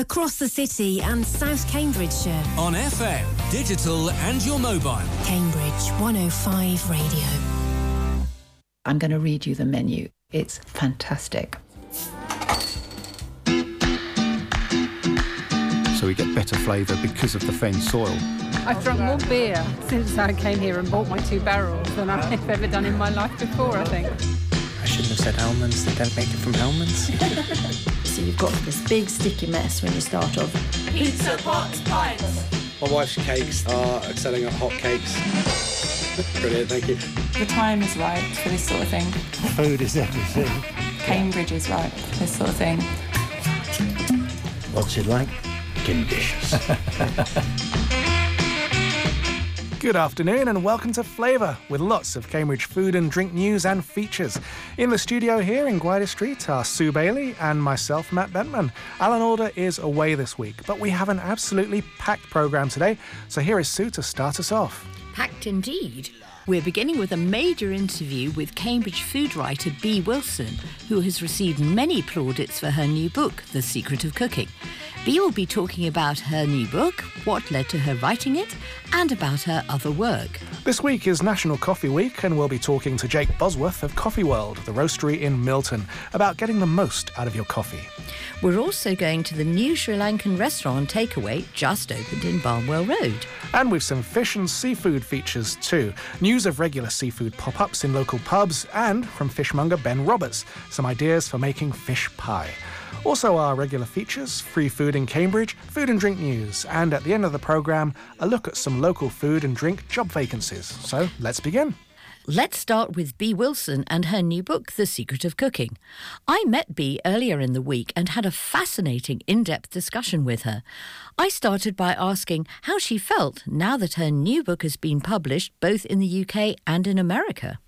across the city and South Cambridgeshire. On FM, digital and your mobile. Cambridge 105 Radio. I'm going to read you the menu. It's fantastic. So we get better flavour because of the fen soil. I've drunk more beer since I came here and bought my two barrels than I've ever done in my life before, I think. I shouldn't have said almonds. They don't make it from almonds. so you've got this big sticky mess when you start off. Pizza box pints. My wife's cakes are selling at hot cakes. Brilliant, thank you. The time is right for this sort of thing. Food is everything. Cambridge is right for this sort of thing. What's it like? Conditions. Good afternoon and welcome to Flavour with lots of Cambridge food and drink news and features. In the studio here in Gwydir Street are Sue Bailey and myself, Matt Bentman. Alan Alda is away this week, but we have an absolutely packed programme today, so here is Sue to start us off. Packed indeed. We're beginning with a major interview with Cambridge food writer Bee Wilson, who has received many plaudits for her new book, The Secret of Cooking. Bee will be talking about her new book, what led to her writing it, and about her other work. This week is National Coffee Week, and we'll be talking to Jake Bosworth of Coffee World, the roastery in Milton, about getting the most out of your coffee. We're also going to the new Sri Lankan restaurant takeaway just opened in Barnwell Road. And we've some fish and seafood features too. News of regular seafood pop ups in local pubs, and from fishmonger Ben Roberts, some ideas for making fish pie. Also, our regular features free food in Cambridge, food and drink news, and at the end of the programme, a look at some local food and drink job vacancies. So let's begin. Let's start with Bee Wilson and her new book, The Secret of Cooking. I met Bee earlier in the week and had a fascinating in depth discussion with her. I started by asking how she felt now that her new book has been published both in the UK and in America.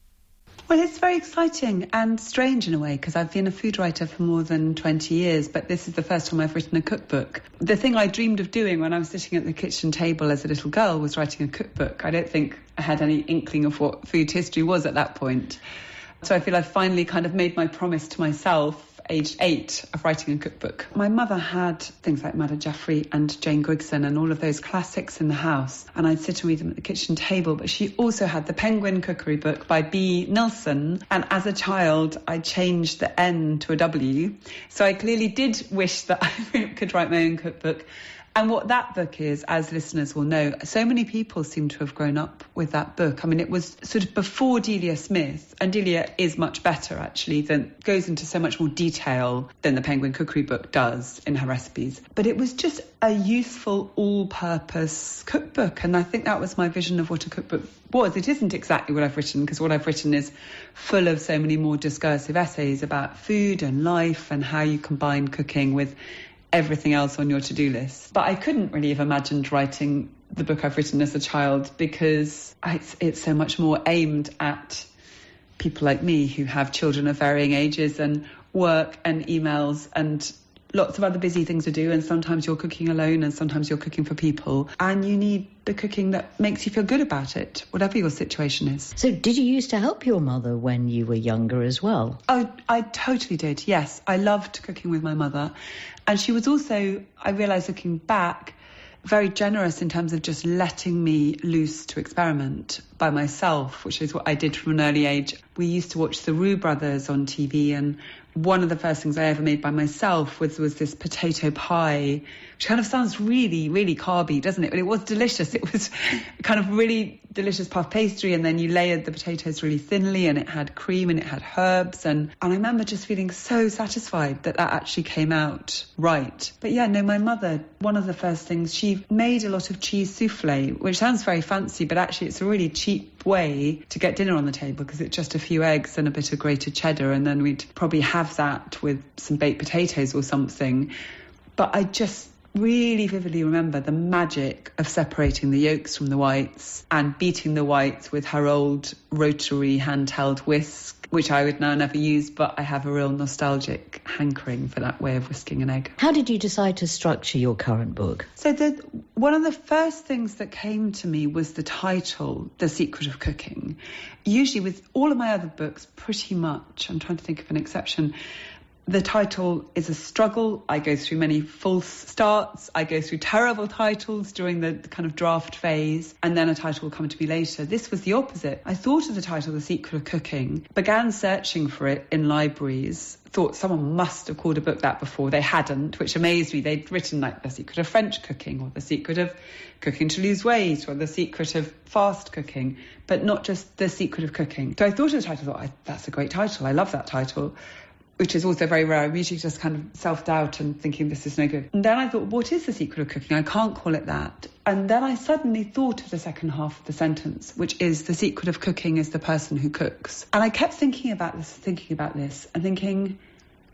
Well, it's very exciting and strange in a way because I've been a food writer for more than 20 years, but this is the first time I've written a cookbook. The thing I dreamed of doing when I was sitting at the kitchen table as a little girl was writing a cookbook. I don't think I had any inkling of what food history was at that point. So I feel I've finally kind of made my promise to myself aged eight of writing a cookbook. My mother had things like Madhur Jaffrey and Jane Grigson and all of those classics in the house, and I'd sit and read them at the kitchen table. But she also had the Penguin Cookery Book by Bee Nilson, and as a child, I changed the N to a W. So I clearly did wish that I could write my own cookbook. And what that book is, as listeners will know, so many people seem to have grown up with that book. I mean, it was sort of before Delia Smith, and Delia is much better actually, than goes into so much more detail than the Penguin Cookery book does in her recipes. But it was just a useful, all purpose cookbook. And I think that was my vision of what a cookbook was. It isn't exactly what I've written, because what I've written is full of so many more discursive essays about food and life and how you combine cooking with everything else on your to do list. But I couldn't really have imagined writing the book I've written as a child because it's, it's so much more aimed at people like me who have children of varying ages and work and emails and lots of other busy things to do. And sometimes you're cooking alone and sometimes you're cooking for people. And you need the cooking that makes you feel good about it whatever your situation is. So did you used to help your mother when you were younger as well? Oh i totally did. Yes. I loved cooking with my mother and she was also i realized looking back very generous in terms of just letting me loose to experiment by myself, which is what I did from an early age. We used to watch the Roux brothers on TV, and one of the first things I ever made by myself was was this potato pie, which kind of sounds really, really carby, doesn't it? But it was delicious. It was kind of really delicious puff pastry, and then you layered the potatoes really thinly, and it had cream and it had herbs, and and I remember just feeling so satisfied that that actually came out right. But yeah, no, my mother, one of the first things she made a lot of cheese souffle, which sounds very fancy, but actually it's a really cheap way to get dinner on the table because it's just a few eggs and a bit of grated cheddar, and then we'd probably have that with some baked potatoes or something. But I just really vividly remember the magic of separating the yolks from the whites and beating the whites with her old rotary handheld whisk, which I would now never use, but I have a real nostalgic hankering for that way of whisking an egg. How did you decide to structure your current book? So the, one of the first things that came to me was the title, The Secret of Cooking. Usually with all of my other books, pretty much, I'm trying to think of an exception, the title is a struggle. I go through many false starts. I go through terrible titles during the kind of draft phase, and then a title will come to me later. This was the opposite. I thought of the title, The Secret of Cooking, began searching for it in libraries, thought someone must have called a book that before. They hadn't, which amazed me. They'd written like The Secret of French Cooking or The Secret of Cooking to Lose Weight or The Secret of Fast Cooking, but not just The Secret of Cooking. So I thought of the title, thought, that's a great title. I love that title which is also very rare. I'm usually just kind of self doubt and thinking this is no good. And then I thought, what is the secret of cooking? I can't call it that. And then I suddenly thought of the second half of the sentence, which is the secret of cooking is the person who cooks. And I kept thinking about this, thinking about this, and thinking,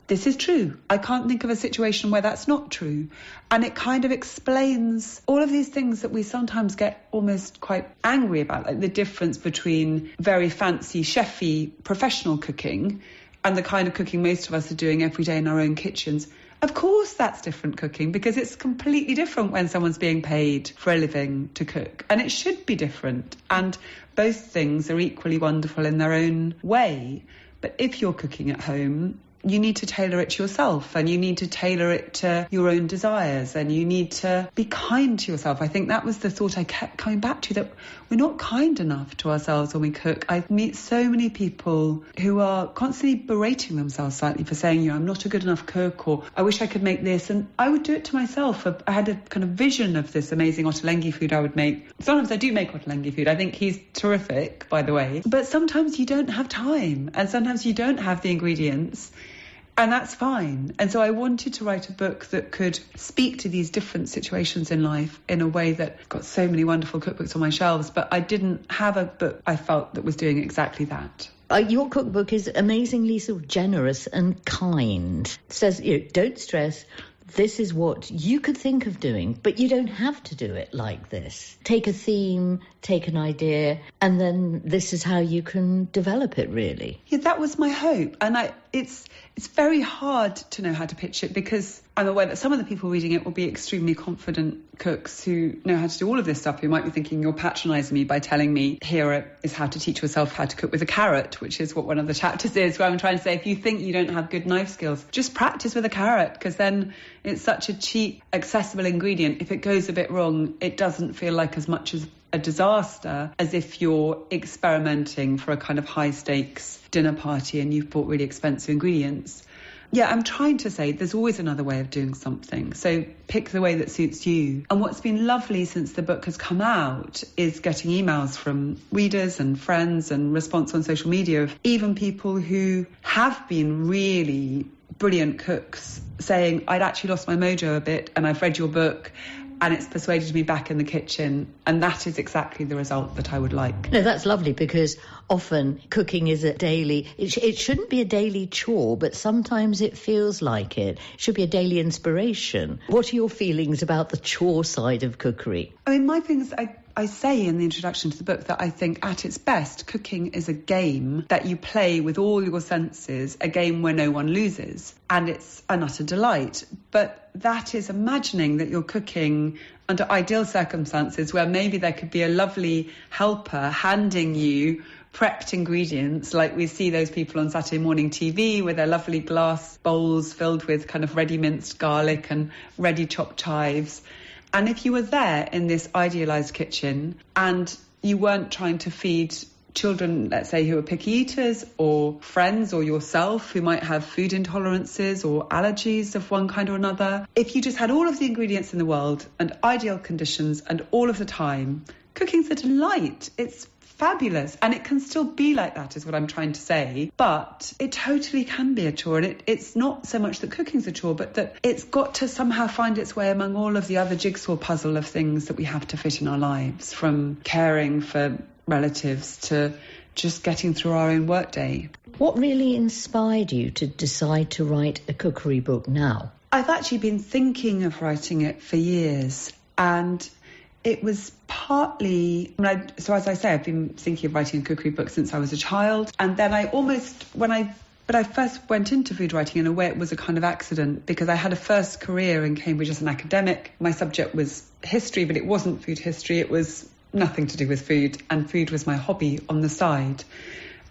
this is true. I can't think of a situation where that's not true. And it kind of explains all of these things that we sometimes get almost quite angry about, like the difference between very fancy, chefy, professional cooking and the kind of cooking most of us are doing every day in our own kitchens. Of course, that's different cooking because it's completely different when someone's being paid for a living to cook. And it should be different. And both things are equally wonderful in their own way. But if you're cooking at home, you need to tailor it to yourself and you need to tailor it to your own desires and you need to be kind to yourself. I think that was the thought I kept coming back to that we're not kind enough to ourselves when we cook. I meet so many people who are constantly berating themselves slightly for saying, you know, I'm not a good enough cook or I wish I could make this. And I would do it to myself. I had a kind of vision of this amazing Ottolenghi food I would make. Sometimes I do make Ottolenghi food. I think he's terrific, by the way. But sometimes you don't have time and sometimes you don't have the ingredients and that's fine. And so I wanted to write a book that could speak to these different situations in life in a way that I've got so many wonderful cookbooks on my shelves, but I didn't have a book I felt that was doing exactly that. Uh, your cookbook is amazingly sort of generous and kind. It says, you know, don't stress, this is what you could think of doing, but you don't have to do it like this. Take a theme, take an idea, and then this is how you can develop it really. Yeah, that was my hope. And I it's it's very hard to know how to pitch it because I'm aware that some of the people reading it will be extremely confident cooks who know how to do all of this stuff who might be thinking you're patronizing me by telling me here is how to teach yourself how to cook with a carrot, which is what one of the chapters is, where I'm trying to say if you think you don't have good knife skills, just practice with a carrot because then it's such a cheap, accessible ingredient. If it goes a bit wrong, it doesn't feel like as much as a disaster as if you're experimenting for a kind of high stakes dinner party and you've bought really expensive ingredients. Yeah, I'm trying to say there's always another way of doing something. So pick the way that suits you. And what's been lovely since the book has come out is getting emails from readers and friends and response on social media of even people who have been really brilliant cooks saying, I'd actually lost my mojo a bit and I've read your book and it's persuaded me back in the kitchen and that is exactly the result that I would like. No, that's lovely because often cooking is a daily it, sh- it shouldn't be a daily chore but sometimes it feels like it. It should be a daily inspiration. What are your feelings about the chore side of cookery? I mean my things I I say in the introduction to the book that I think at its best, cooking is a game that you play with all your senses, a game where no one loses. And it's an utter delight. But that is imagining that you're cooking under ideal circumstances where maybe there could be a lovely helper handing you prepped ingredients like we see those people on Saturday morning TV with their lovely glass bowls filled with kind of ready minced garlic and ready chopped chives and if you were there in this idealized kitchen and you weren't trying to feed children, let's say, who are picky eaters, or friends, or yourself who might have food intolerances or allergies of one kind or another, if you just had all of the ingredients in the world and ideal conditions and all of the time, cooking's a delight. It's fabulous. And it can still be like that, is what I'm trying to say. But it totally can be a chore. And it, it's not so much that cooking's a chore, but that it's got to somehow find its way among all of the other jigsaw puzzle of things that we have to fit in our lives, from caring for relatives to just getting through our own workday. What really inspired you to decide to write a cookery book now? I've actually been thinking of writing it for years. And it was partly, I, so as I say, I've been thinking of writing a cookery book since I was a child. And then I almost, when I but I first went into food writing in a way it was a kind of accident because I had a first career in Cambridge as an academic. My subject was history, but it wasn't food history. It was nothing to do with food, and food was my hobby on the side.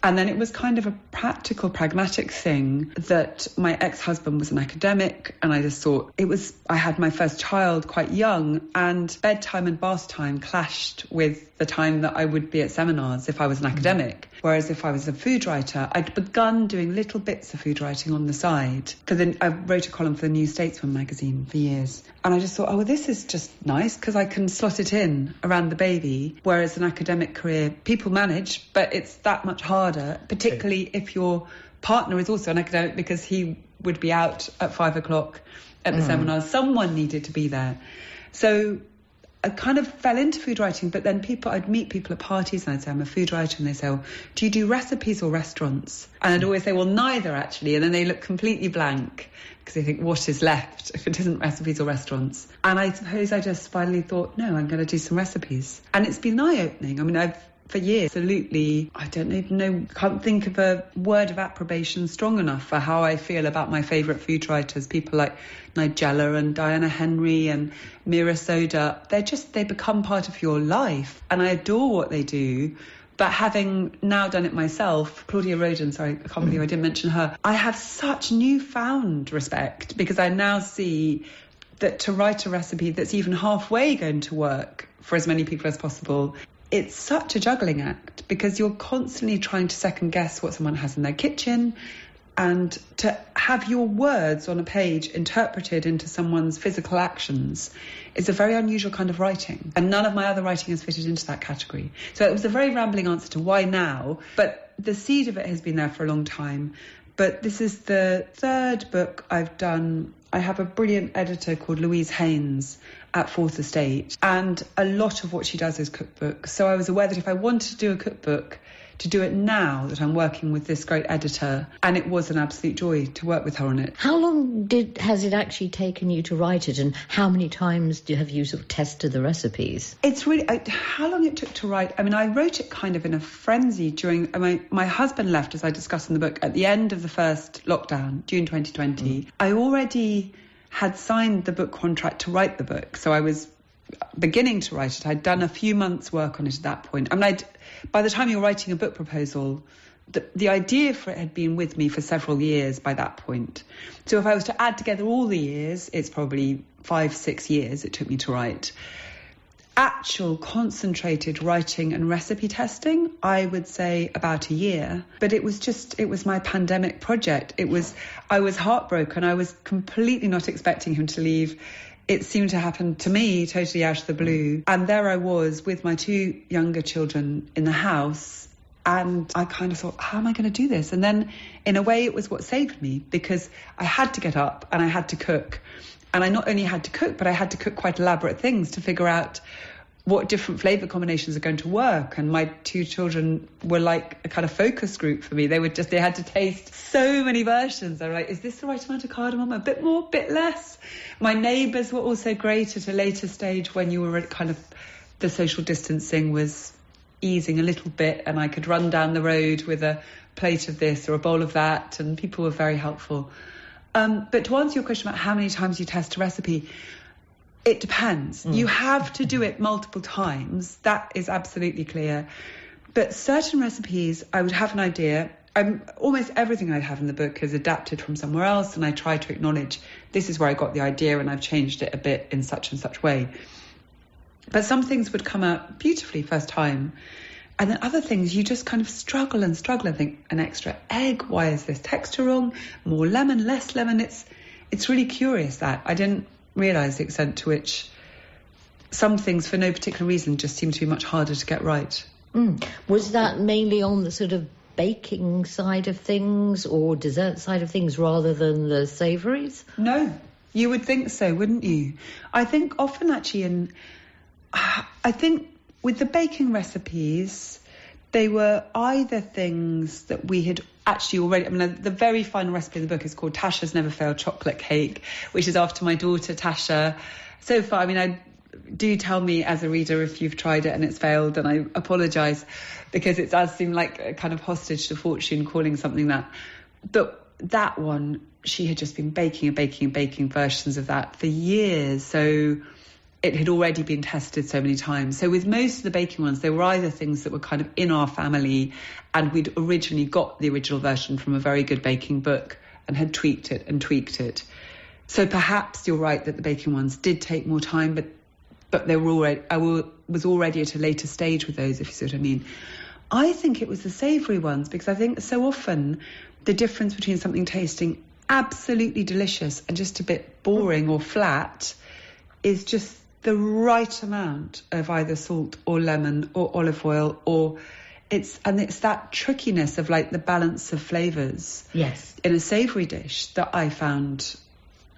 And then it was kind of a practical, pragmatic thing that my ex husband was an academic, and I just thought it was, I had my first child quite young, and bedtime and bath time clashed with the time that I would be at seminars if I was an mm. academic. Whereas if I was a food writer, I'd begun doing little bits of food writing on the side. For the, I wrote a column for the New Statesman magazine for years. And I just thought, oh, well, this is just nice because I can slot it in around the baby. Whereas an academic career, people manage, but it's that much harder, particularly okay. if your partner is also an academic because he would be out at five o'clock at the mm. seminars. Someone needed to be there. So I kind of fell into food writing, but then people, I'd meet people at parties and I'd say, I'm a food writer. And they say, well, do you do recipes or restaurants? And I'd always say, well, neither actually. And then they look completely blank because they think, what is left if it isn't recipes or restaurants? And I suppose I just finally thought, no, I'm going to do some recipes. And it's been eye opening. I mean, I've for years. Absolutely, I don't even know, can't think of a word of approbation strong enough for how I feel about my favourite food writers. People like Nigella and Diana Henry and Meera Sodha. They're just, they become part of your life. And I adore what they do. But having now done it myself, Claudia Roden, sorry, I can't believe I didn't mention her, I have such newfound respect because I now see that to write a recipe that's even halfway going to work for as many people as possible it's such a juggling act because you're constantly trying to second guess what someone has in their kitchen and to have your words on a page interpreted into someone's physical actions is a very unusual kind of writing. And none of my other writing has fitted into that category. So it was a very rambling answer to why now, but the seed of it has been there for a long time. But this is the third book I've done. I have a brilliant editor called Louise Haines at Fourth Estate, and a lot of what she does is cookbooks. So I was aware that if I wanted to do a cookbook, to do it now that I'm working with this great editor, and it was an absolute joy to work with her on it. How long did has it actually taken you to write it, and how many times do, have you sort of tested the recipes? It's really I, how long it took to write. I mean, I wrote it kind of in a frenzy during. Mean, my husband left, as I discuss in the book, at the end of the first lockdown, June 2020. Mm. I already had signed the book contract to write the book, so I was beginning to write it. I'd done a few months' work on it at that point. I mean, I'd, by the time you're writing a book proposal, the, the idea for it had been with me for several years by that point. So if I was to add together all the years, it's probably five, six years it took me to write. Actual concentrated writing and recipe testing, I would say about a year. But it was just, it was my pandemic project. It was, I was heartbroken. I was completely not expecting him to leave it seemed to happen to me totally out of the blue. Mm. And there I was with my two younger children in the house. And I kind of thought, how am I going to do this? And then, in a way, it was what saved me because I had to get up and I had to cook. And I not only had to cook, but I had to cook quite elaborate things to figure out what different flavor combinations are going to work. And my two children were like a kind of focus group for me. They would just, they had to taste so many versions. They were like, is this the right amount of cardamom? A bit more, a bit less. My neighbors were also great at a later stage when you were at kind of, the social distancing was easing a little bit and I could run down the road with a plate of this or a bowl of that. And people were very helpful. Um, but to answer your question about how many times you test a recipe, it depends. Mm. You have to do it multiple times. That is absolutely clear. But certain recipes, I would have an idea. I'm, almost everything I have in the book is adapted from somewhere else, and I try to acknowledge this is where I got the idea, and I've changed it a bit in such and such way. But some things would come out beautifully first time, and then other things you just kind of struggle and struggle and think an extra egg. Why is this texture wrong? More lemon, less lemon. It's it's really curious that I didn't realise the extent to which some things, for no particular reason, just seem to be much harder to get right. Mm. Was that mainly on the sort of baking side of things or dessert side of things rather than the savouries? No, you would think so, wouldn't you? I think often actually in, I think with the baking recipes, they were either things that we had actually already, I mean, the very final recipe in the book is called Tasha's Never Failed Chocolate Cake, which is after my daughter Tasha. So far, I mean, I do tell me as a reader if you've tried it and it's failed, and I apologise because it does seem like a kind of hostage to fortune calling something that. But that one, she had just been baking and baking and baking versions of that for years. So it had already been tested so many times. So with most of the baking ones, they were either things that were kind of in our family, and we'd originally got the original version from a very good baking book and had tweaked it and tweaked it. So perhaps you're right that the baking ones did take more time, but but they were already I was already at a later stage with those, if you see what I mean. I think it was the savoury ones because I think so often the difference between something tasting absolutely delicious and just a bit boring or flat is just the right amount of either salt or lemon or olive oil or it's and it's that trickiness of like the balance of flavors yes in a savory dish that i found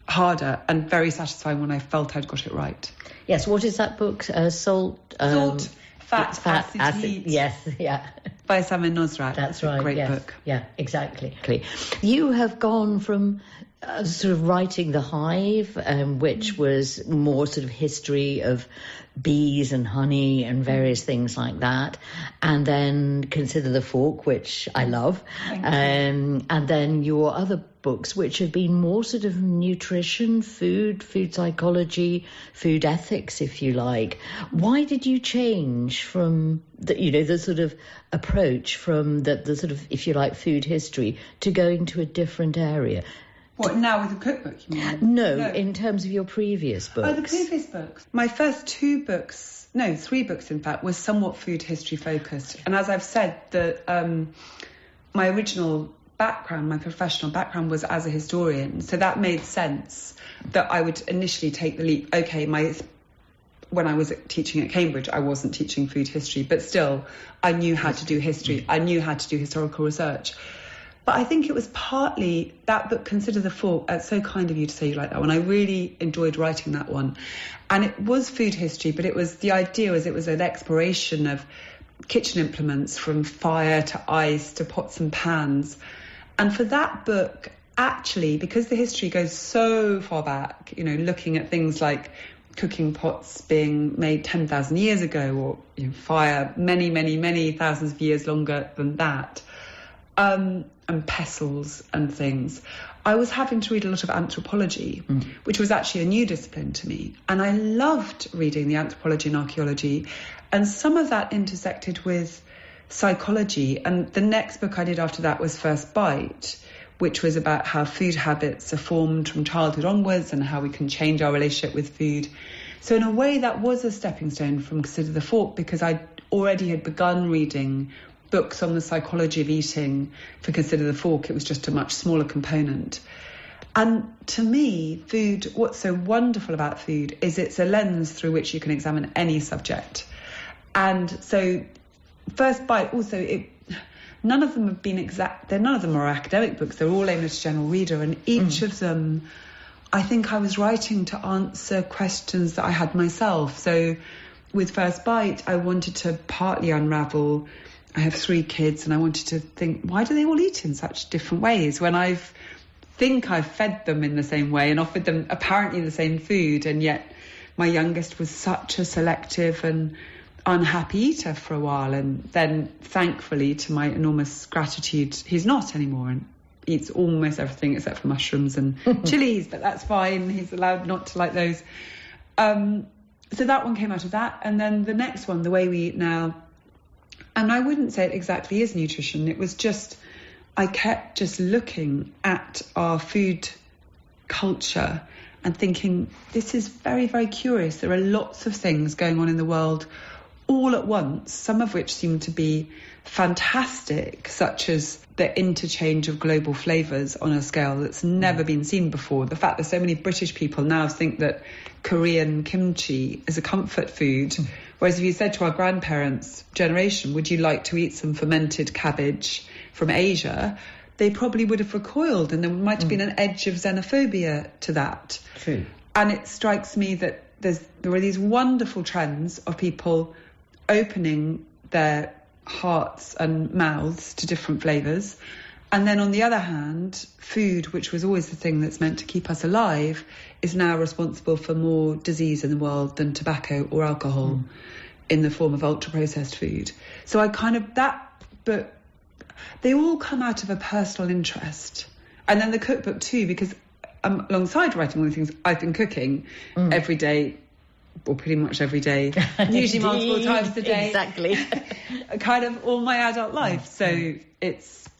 harder and very satisfying when i felt i'd got it right yes what is that book uh, salt um, salt fat, fat acid, acid yes yeah by Samin Nosrat. That's right. Great yes. book. Yeah, exactly. You have gone from uh, sort of writing The Hive, um, which was more sort of history of bees and honey and various things like that, and then Consider the Fork, which I love, um, and then your other books, which have been more sort of nutrition, food, food psychology, food ethics, if you like. Why did you change from the, you know, the sort of approach from the, the sort of, if you like, food history to going to a different area? What now with the cookbook? You mean? No, no, in terms of your previous books. Oh, the previous books. My first two books, no, three books in fact, were somewhat food history focused. And as I've said, the um, my original background, my professional background was as a historian, so that made sense that I would initially take the leap. Okay, my when I was teaching at Cambridge, I wasn't teaching food history, but still, I knew how to do history. I knew how to do historical research. But I think it was partly that book, Consider the Fork. It's so kind of you to say you like that one. I really enjoyed writing that one. And it was food history, but it was the idea was it was an exploration of kitchen implements from fire to ice to pots and pans. And for that book, actually, because the history goes so far back, you know, looking at things like cooking pots being made 10,000 years ago or you know, fire many, many, many thousands of years longer than that um, and pestles and things, I was having to read a lot of anthropology, mm. which was actually a new discipline to me. And I loved reading the anthropology and archaeology. And some of that intersected with psychology. And the next book I did after that was First Bite, which was about how food habits are formed from childhood onwards and how we can change our relationship with food. So, in a way, that was a stepping stone from Consider the Fork because I already had begun reading books on the psychology of eating for Consider the Fork, it was just a much smaller component. And to me, food, what's so wonderful about food is it's a lens through which you can examine any subject. And so, First Bite also, it, none of them have been exact, they're, none of them are academic books, they're all aimed at a general reader, and each mm. of them, I think I was writing to answer questions that I had myself. So, with First Bite, I wanted to partly unravel I have three kids, and I wanted to think, why do they all eat in such different ways when I've think I've fed them in the same way and offered them apparently the same food, and yet my youngest was such a selective and unhappy eater for a while, and then thankfully, to my enormous gratitude, he's not anymore and eats almost everything except for mushrooms and chilies, but that's fine. He's allowed not to like those. Um, so that one came out of that, and then the next one, the way we eat now and I wouldn't say it exactly is nutrition. It was just, I kept just looking at our food culture and thinking, this is very, very curious. There are lots of things going on in the world all at once, some of which seem to be fantastic, such as the interchange of global flavours on a scale that's never been seen before. The fact that so many British people now think that Korean kimchi is a comfort food. Mm. Whereas if you said to our grandparents' generation, would you like to eat some fermented cabbage from Asia? They probably would have recoiled and there might have mm. been an edge of xenophobia to that. True. And it strikes me that there's, there are these wonderful trends of people opening their hearts and mouths to different flavours. And then on the other hand, food, which was always the thing that's meant to keep us alive, is now responsible for more disease in the world than tobacco or alcohol mm. in the form of ultra processed food. So I kind of, that book, they all come out of a personal interest. And then the cookbook too, because um, alongside writing all these things, I've been cooking mm. every day or pretty much every day, usually multiple times a day. Exactly. kind of all my adult life. So it's it,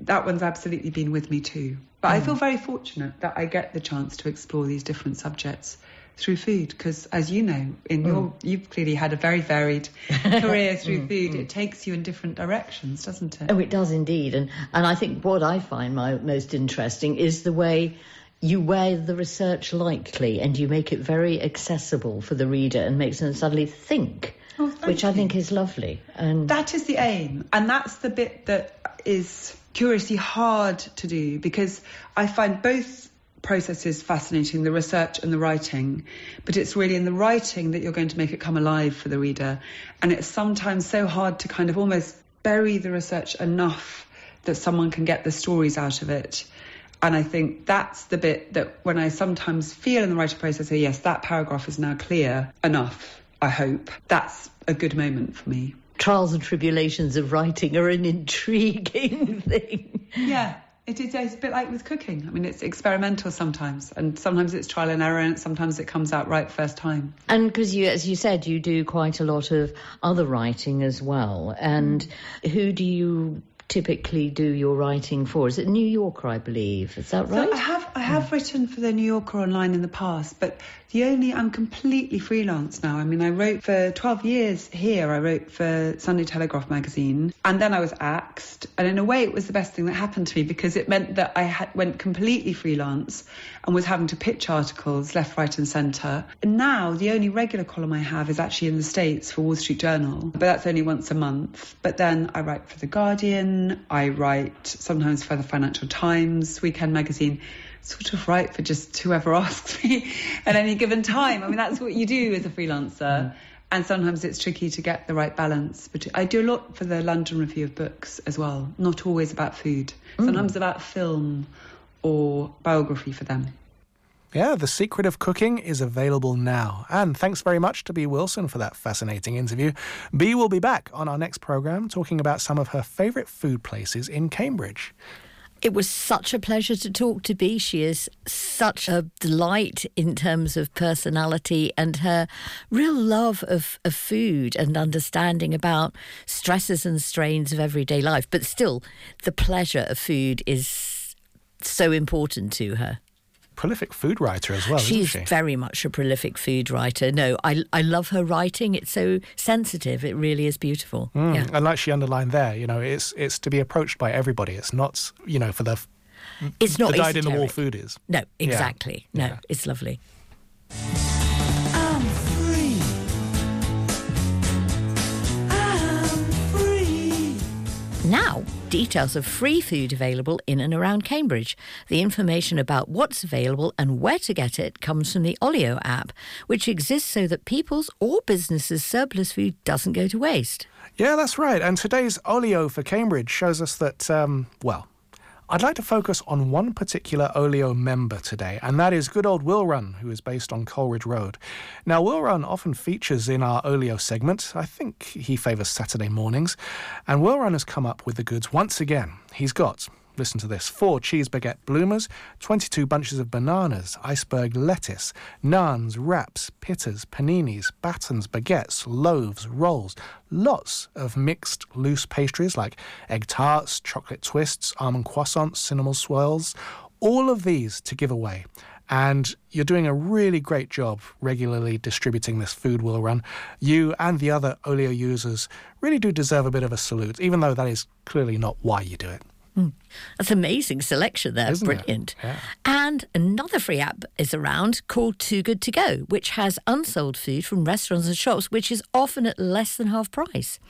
that one's absolutely been with me too. But mm. I feel very fortunate that I get the chance to explore these different subjects through food because as you know in your mm. you've clearly had a very varied career through mm, food mm. it takes you in different directions doesn't it oh it does indeed and and i think what i find my most interesting is the way you weigh the research lightly and you make it very accessible for the reader and makes them suddenly think oh, which I think is lovely. And that is the aim, and that's the bit that is curiously hard to do because I find both processes fascinating the research and the writing but it's really in the writing that you're going to make it come alive for the reader and it's sometimes so hard to kind of almost bury the research enough that someone can get the stories out of it and I think that's the bit that when I sometimes feel in the writing process, say, yes, that paragraph is now clear enough, I hope. That's a good moment for me. Trials and tribulations of writing are an intriguing thing. Yeah. It is it's a bit like with cooking. I mean, it's experimental sometimes, and sometimes it's trial and error, and sometimes it comes out right first time. And because you, as you said, you do quite a lot of other writing as well. And mm. who do you typically do your writing for? Is it New Yorker, I believe? Is that right? So I have I have mm. written for the New Yorker online in the past, but the only I'm completely freelance now. I mean, I wrote for 12 years here. I wrote for Sunday Telegraph magazine, and then I was axed. And in a way, it was the best thing that happened to me because it meant that I had, went completely freelance and was having to pitch articles left, right, and centre. And now the only regular column I have is actually in the States for Wall Street Journal, but that's only once a month. But then I write for the Guardian. I write sometimes for the Financial Times, Weekend Magazine sort of write for just whoever asks me at any given time. I mean, that's what you do as a freelancer. Mm. And sometimes it's tricky to get the right balance. But I do a lot for the London Review of Books as well, not always about food, mm. sometimes about film or biography for them. Yeah, The Secret of Cooking is available now. And thanks very much to Bee Wilson for that fascinating interview. Bee will be back on our next programme talking about some of her favourite food places in Cambridge. It was such a pleasure to talk to Bee. She is such a delight in terms of personality and her real love of, of food and understanding about stresses and strains of everyday life. But still, the pleasure of food is so important to her prolific food writer as well. She's she? very much a prolific food writer. No, I I love her writing. It's so sensitive. It really is beautiful. Mm. Yeah. And like she underlined there, you know, it's it's to be approached by everybody. It's not, you know, for the it's not the dyed in the wall food is. No, exactly. Yeah. No, yeah. it's lovely. Now, details of free food available in and around Cambridge. The information about what's available and where to get it comes from the Olio app, which exists so that people's or businesses' surplus food doesn't go to waste. Yeah, that's right. And today's Olio for Cambridge shows us that, um, well, I'd like to focus on one particular Olio member today, and that is good old Will Run, who is based on Coleridge Road. Now, Will Run often features in our Olio segment. I think he favours Saturday mornings. And Will Run has come up with the goods once again. He's got Listen to this four cheese baguette bloomers, 22 bunches of bananas, iceberg lettuce, naans, wraps, pittas, paninis, batons, baguettes, loaves, rolls, lots of mixed loose pastries like egg tarts, chocolate twists, almond croissants, cinnamon swirls, all of these to give away. And you're doing a really great job regularly distributing this food will run. You and the other Olio users really do deserve a bit of a salute, even though that is clearly not why you do it. Mm. That's amazing selection there. Isn't Brilliant. Yeah. And another free app is around called Too Good To Go, which has unsold food from restaurants and shops, which is often at less than half price.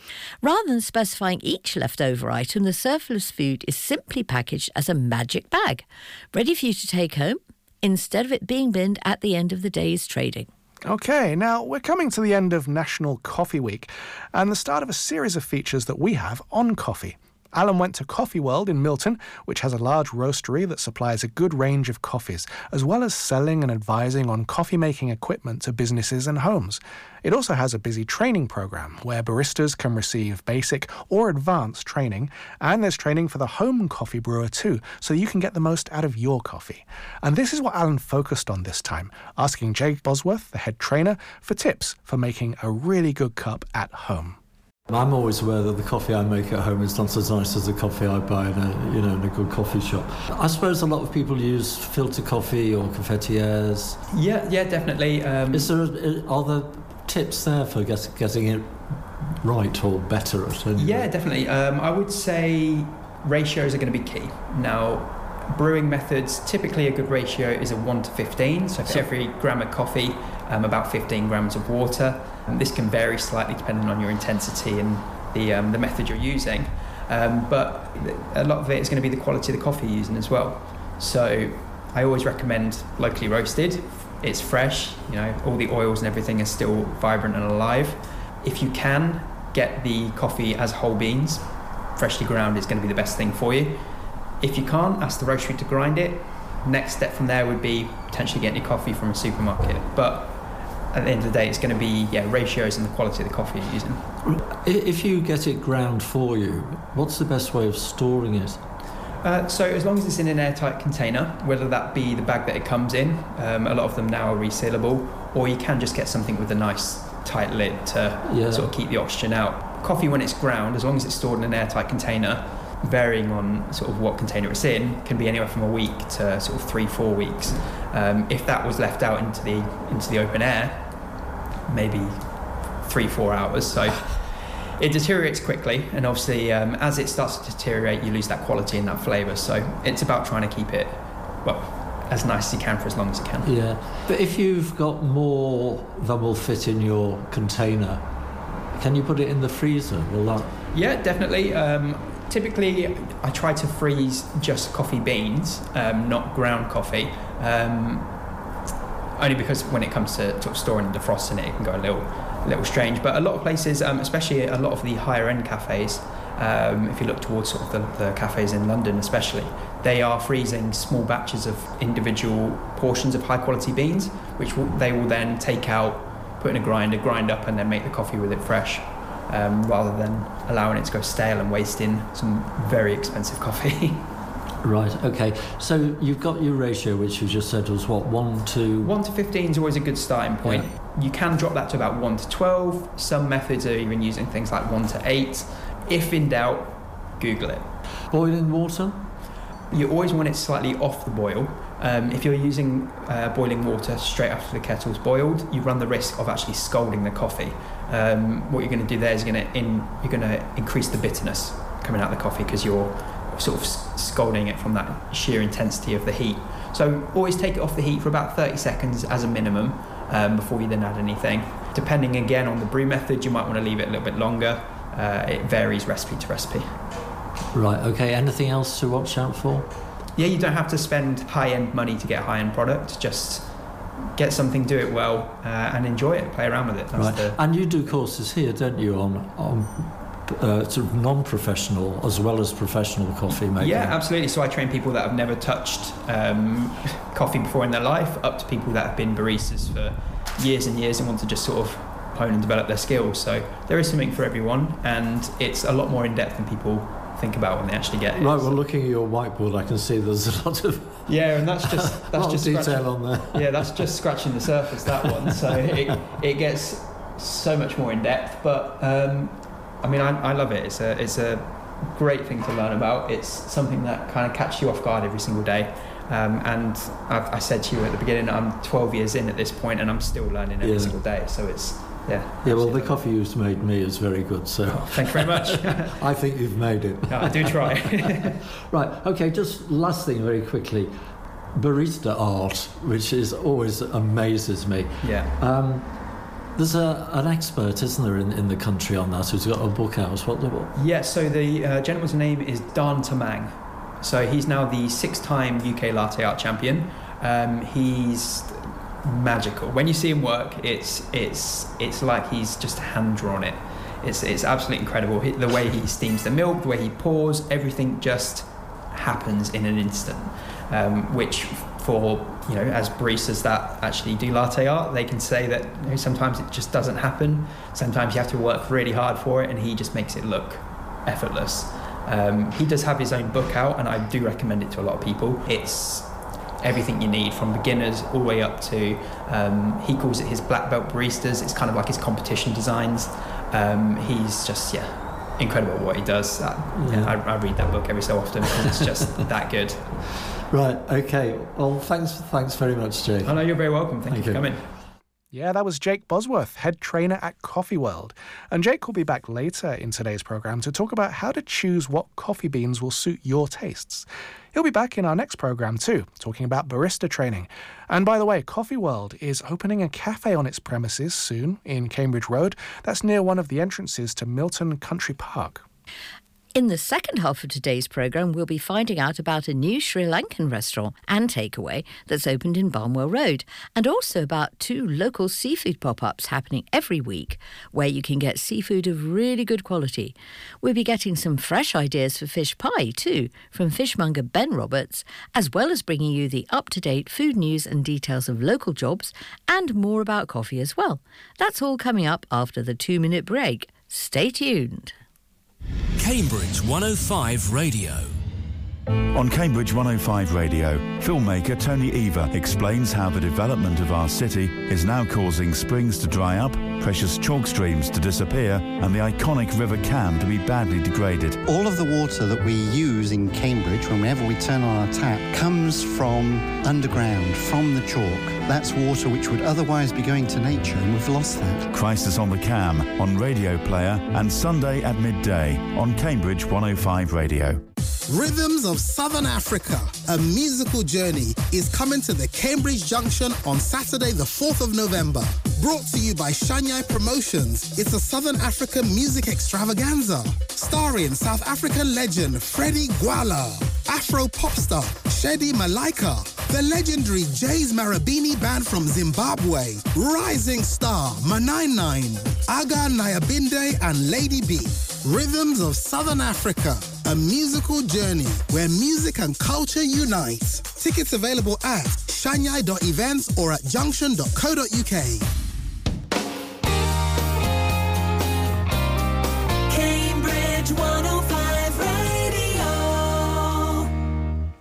Rather than specifying each leftover item, the surplus food is simply packaged as a magic bag, ready for you to take home instead of it being binned at the end of the day's trading. Okay, now we're coming to the end of National Coffee Week and the start of a series of features that we have on coffee. Alan went to Coffee World in Milton, which has a large roastery that supplies a good range of coffees, as well as selling and advising on coffee making equipment to businesses and homes. It also has a busy training program where baristas can receive basic or advanced training, and there's training for the home coffee brewer too, so you can get the most out of your coffee. And this is what Alan focused on this time, asking Jake Bosworth, the head trainer, for tips for making a really good cup at home. I'm always aware that the coffee I make at home is not as nice as the coffee I buy in a, you know, in a good coffee shop. I suppose a lot of people use filter coffee or cafetières. Yeah, yeah, definitely. Um, is there are there tips there for get, getting it right or better? At yeah, definitely. Um, I would say ratios are going to be key. Now, brewing methods typically a good ratio is a 1 to 15 so for every gram of coffee um, about 15 grams of water um, this can vary slightly depending on your intensity and the, um, the method you're using. Um, but a lot of it is going to be the quality of the coffee you're using as well. So I always recommend locally roasted. It's fresh, you know, all the oils and everything is still vibrant and alive. If you can, get the coffee as whole beans. Freshly ground is going to be the best thing for you. If you can't, ask the roastery to grind it. Next step from there would be potentially getting your coffee from a supermarket. But at the end of the day, it's going to be yeah ratios and the quality of the coffee you're using. If you get it ground for you, what's the best way of storing it? Uh, so as long as it's in an airtight container, whether that be the bag that it comes in, um, a lot of them now are resealable, or you can just get something with a nice tight lid to yeah. sort of keep the oxygen out. Coffee, when it's ground, as long as it's stored in an airtight container, varying on sort of what container it's in, can be anywhere from a week to sort of three, four weeks. Um, if that was left out into the into the open air, maybe three, four hours. So it deteriorates quickly, and obviously, um, as it starts to deteriorate, you lose that quality and that flavour. So it's about trying to keep it well as nice as you can for as long as you can. Yeah, but if you've got more than will fit in your container, can you put it in the freezer? Will that? Yeah, definitely. Um, typically, I try to freeze just coffee beans, um, not ground coffee. Um, only because when it comes to sort of storing and defrosting it, it can go a little, a little strange. But a lot of places, um, especially a lot of the higher end cafes, um, if you look towards sort of the, the, cafes in London, especially, they are freezing small batches of individual portions of high quality beans, which will, they will then take out, put in a grinder, grind up, and then make the coffee with it fresh um, rather than allowing it to go stale and wasting some very expensive coffee. Right. Okay. So you've got your ratio, which you just said was what one to one to fifteen is always a good starting point. Yeah. You can drop that to about one to twelve. Some methods are even using things like one to eight. If in doubt, Google it. Boiling water. You always want it slightly off the boil. Um, if you're using uh, boiling water straight after the kettle's boiled, you run the risk of actually scalding the coffee. Um, what you're going to do there is going to you're going to increase the bitterness coming out of the coffee because you're sort of scalding it from that sheer intensity of the heat. So always take it off the heat for about 30 seconds as a minimum um, before you then add anything. Depending again on the brew method, you might want to leave it a little bit longer. Uh, it varies recipe to recipe. Right, okay. Anything else to watch out for? Yeah, you don't have to spend high end money to get a high end product. Just get something, do it well, uh, and enjoy it. Play around with it. That's right. The... And you do courses here, don't you, on on uh, sort of non-professional as well as professional coffee making? Yeah, absolutely. So I train people that have never touched um, coffee before in their life, up to people that have been baristas for years and years and want to just sort of hone and develop their skills. So there is something for everyone, and it's a lot more in depth than people think about when they actually get it. Right. Well, looking at your whiteboard, I can see there's a lot of yeah, and that's just that's just detail on there. yeah, that's just scratching the surface. That one. So it it gets so much more in depth, but um, I mean, I, I love it. It's a it's a great thing to learn about. It's something that kind of catches you off guard every single day. Um, and I've, i said to you at the beginning, I'm 12 years in at this point, and I'm still learning every yeah. single day. So it's yeah. Yeah. Well, the coffee you've made me is very good. So oh, thank you very much. I think you've made it. Yeah, I do try. right. Okay. Just last thing, very quickly. Barista art, which is always amazes me. Yeah. Um, there's a, an expert, isn't there, in, in the country on that who's got a book out. What, what? Yeah, so the uh, gentleman's name is Dhan Tamang. So he's now the six time UK latte art champion. Um, he's magical. When you see him work, it's, it's, it's like he's just hand drawn it. It's, it's absolutely incredible. The way he steams the milk, the way he pours, everything just happens in an instant, um, which for you know as baristas that actually do latte art they can say that you know, sometimes it just doesn't happen sometimes you have to work really hard for it and he just makes it look effortless um, he does have his own book out and i do recommend it to a lot of people it's everything you need from beginners all the way up to um, he calls it his black belt baristas. It's kind of like his competition designs. Um, he's just yeah incredible what he does. Uh, yeah. I, I, read that book every so often it's just that good. Right okay. Well thanks thanks very much jake. Oh no you're very welcome. Thank, thank you for coming yeah, that was Jake Bosworth, head trainer at Coffee World. And Jake will be back later in today's program to talk about how to choose what coffee beans will suit your tastes. He'll be back in our next program too, talking about barista training. And by the way, Coffee World is opening a cafe on its premises soon in Cambridge Road. That's near one of the entrances to Milton Country Park. In the second half of today's programme, we'll be finding out about a new Sri Lankan restaurant and takeaway that's opened in Barnwell Road, and also about two local seafood pop ups happening every week where you can get seafood of really good quality. We'll be getting some fresh ideas for fish pie too from fishmonger Ben Roberts, as well as bringing you the up to date food news and details of local jobs and more about coffee as well. That's all coming up after the two minute break. Stay tuned. Cambridge 105 Radio. On Cambridge 105 Radio, filmmaker Tony Eva explains how the development of our city is now causing springs to dry up, precious chalk streams to disappear, and the iconic River Cam to be badly degraded. All of the water that we use in Cambridge, whenever we turn on our tap, comes from underground, from the chalk. That's water which would otherwise be going to nature, and we've lost that. Crisis on the Cam on Radio Player and Sunday at midday on Cambridge 105 Radio. Rhythms of Southern Africa, a musical journey, is coming to the Cambridge Junction on Saturday, the 4th of November. Brought to you by Promotions, it's a Southern African music extravaganza. Starring South African legend Freddie Gwala, Afro pop star Shedi Malika, the legendary Jays Marabini band from Zimbabwe, rising star Manai Aga Nyabinde, and Lady B. Rhythms of Southern Africa, a musical journey where music and culture unite. Tickets available at shanyai.events or at junction.co.uk.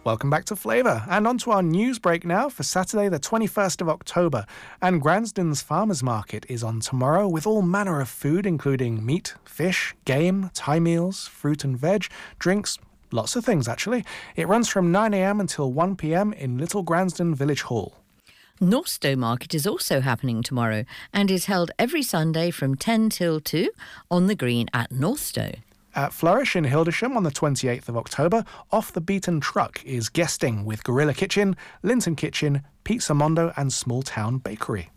Welcome back to Flavour and on to our news break now for Saturday, the 21st of October. And Gransden's Farmers Market is on tomorrow with all manner of food, including meat, fish, game, Thai meals, fruit and veg, drinks, lots of things actually. It runs from 9am until 1pm in Little Gransden Village Hall. Northstowe Market is also happening tomorrow and is held every Sunday from 10 till 2 on the green at Northstowe. At Flourish in Hildersham on the 28th of October, Off the Beaten Truck is guesting with Gorilla Kitchen, Linton Kitchen, Pizza Mondo, and Small Town Bakery.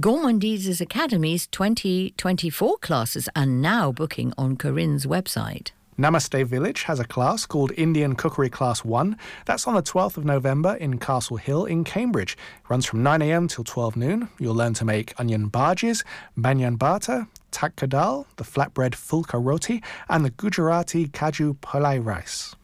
Gourmandises Academy's 2024 classes are now booking on Corinne's website. Namaste Village has a class called Indian Cookery Class 1. That's on the 12th of November in Castle Hill in Cambridge. It runs from 9am till 12 noon. You'll learn to make onion bhajis, baingan bharta, tadka dal, the flatbread fulka roti, and the Gujarati kaju pulao rice.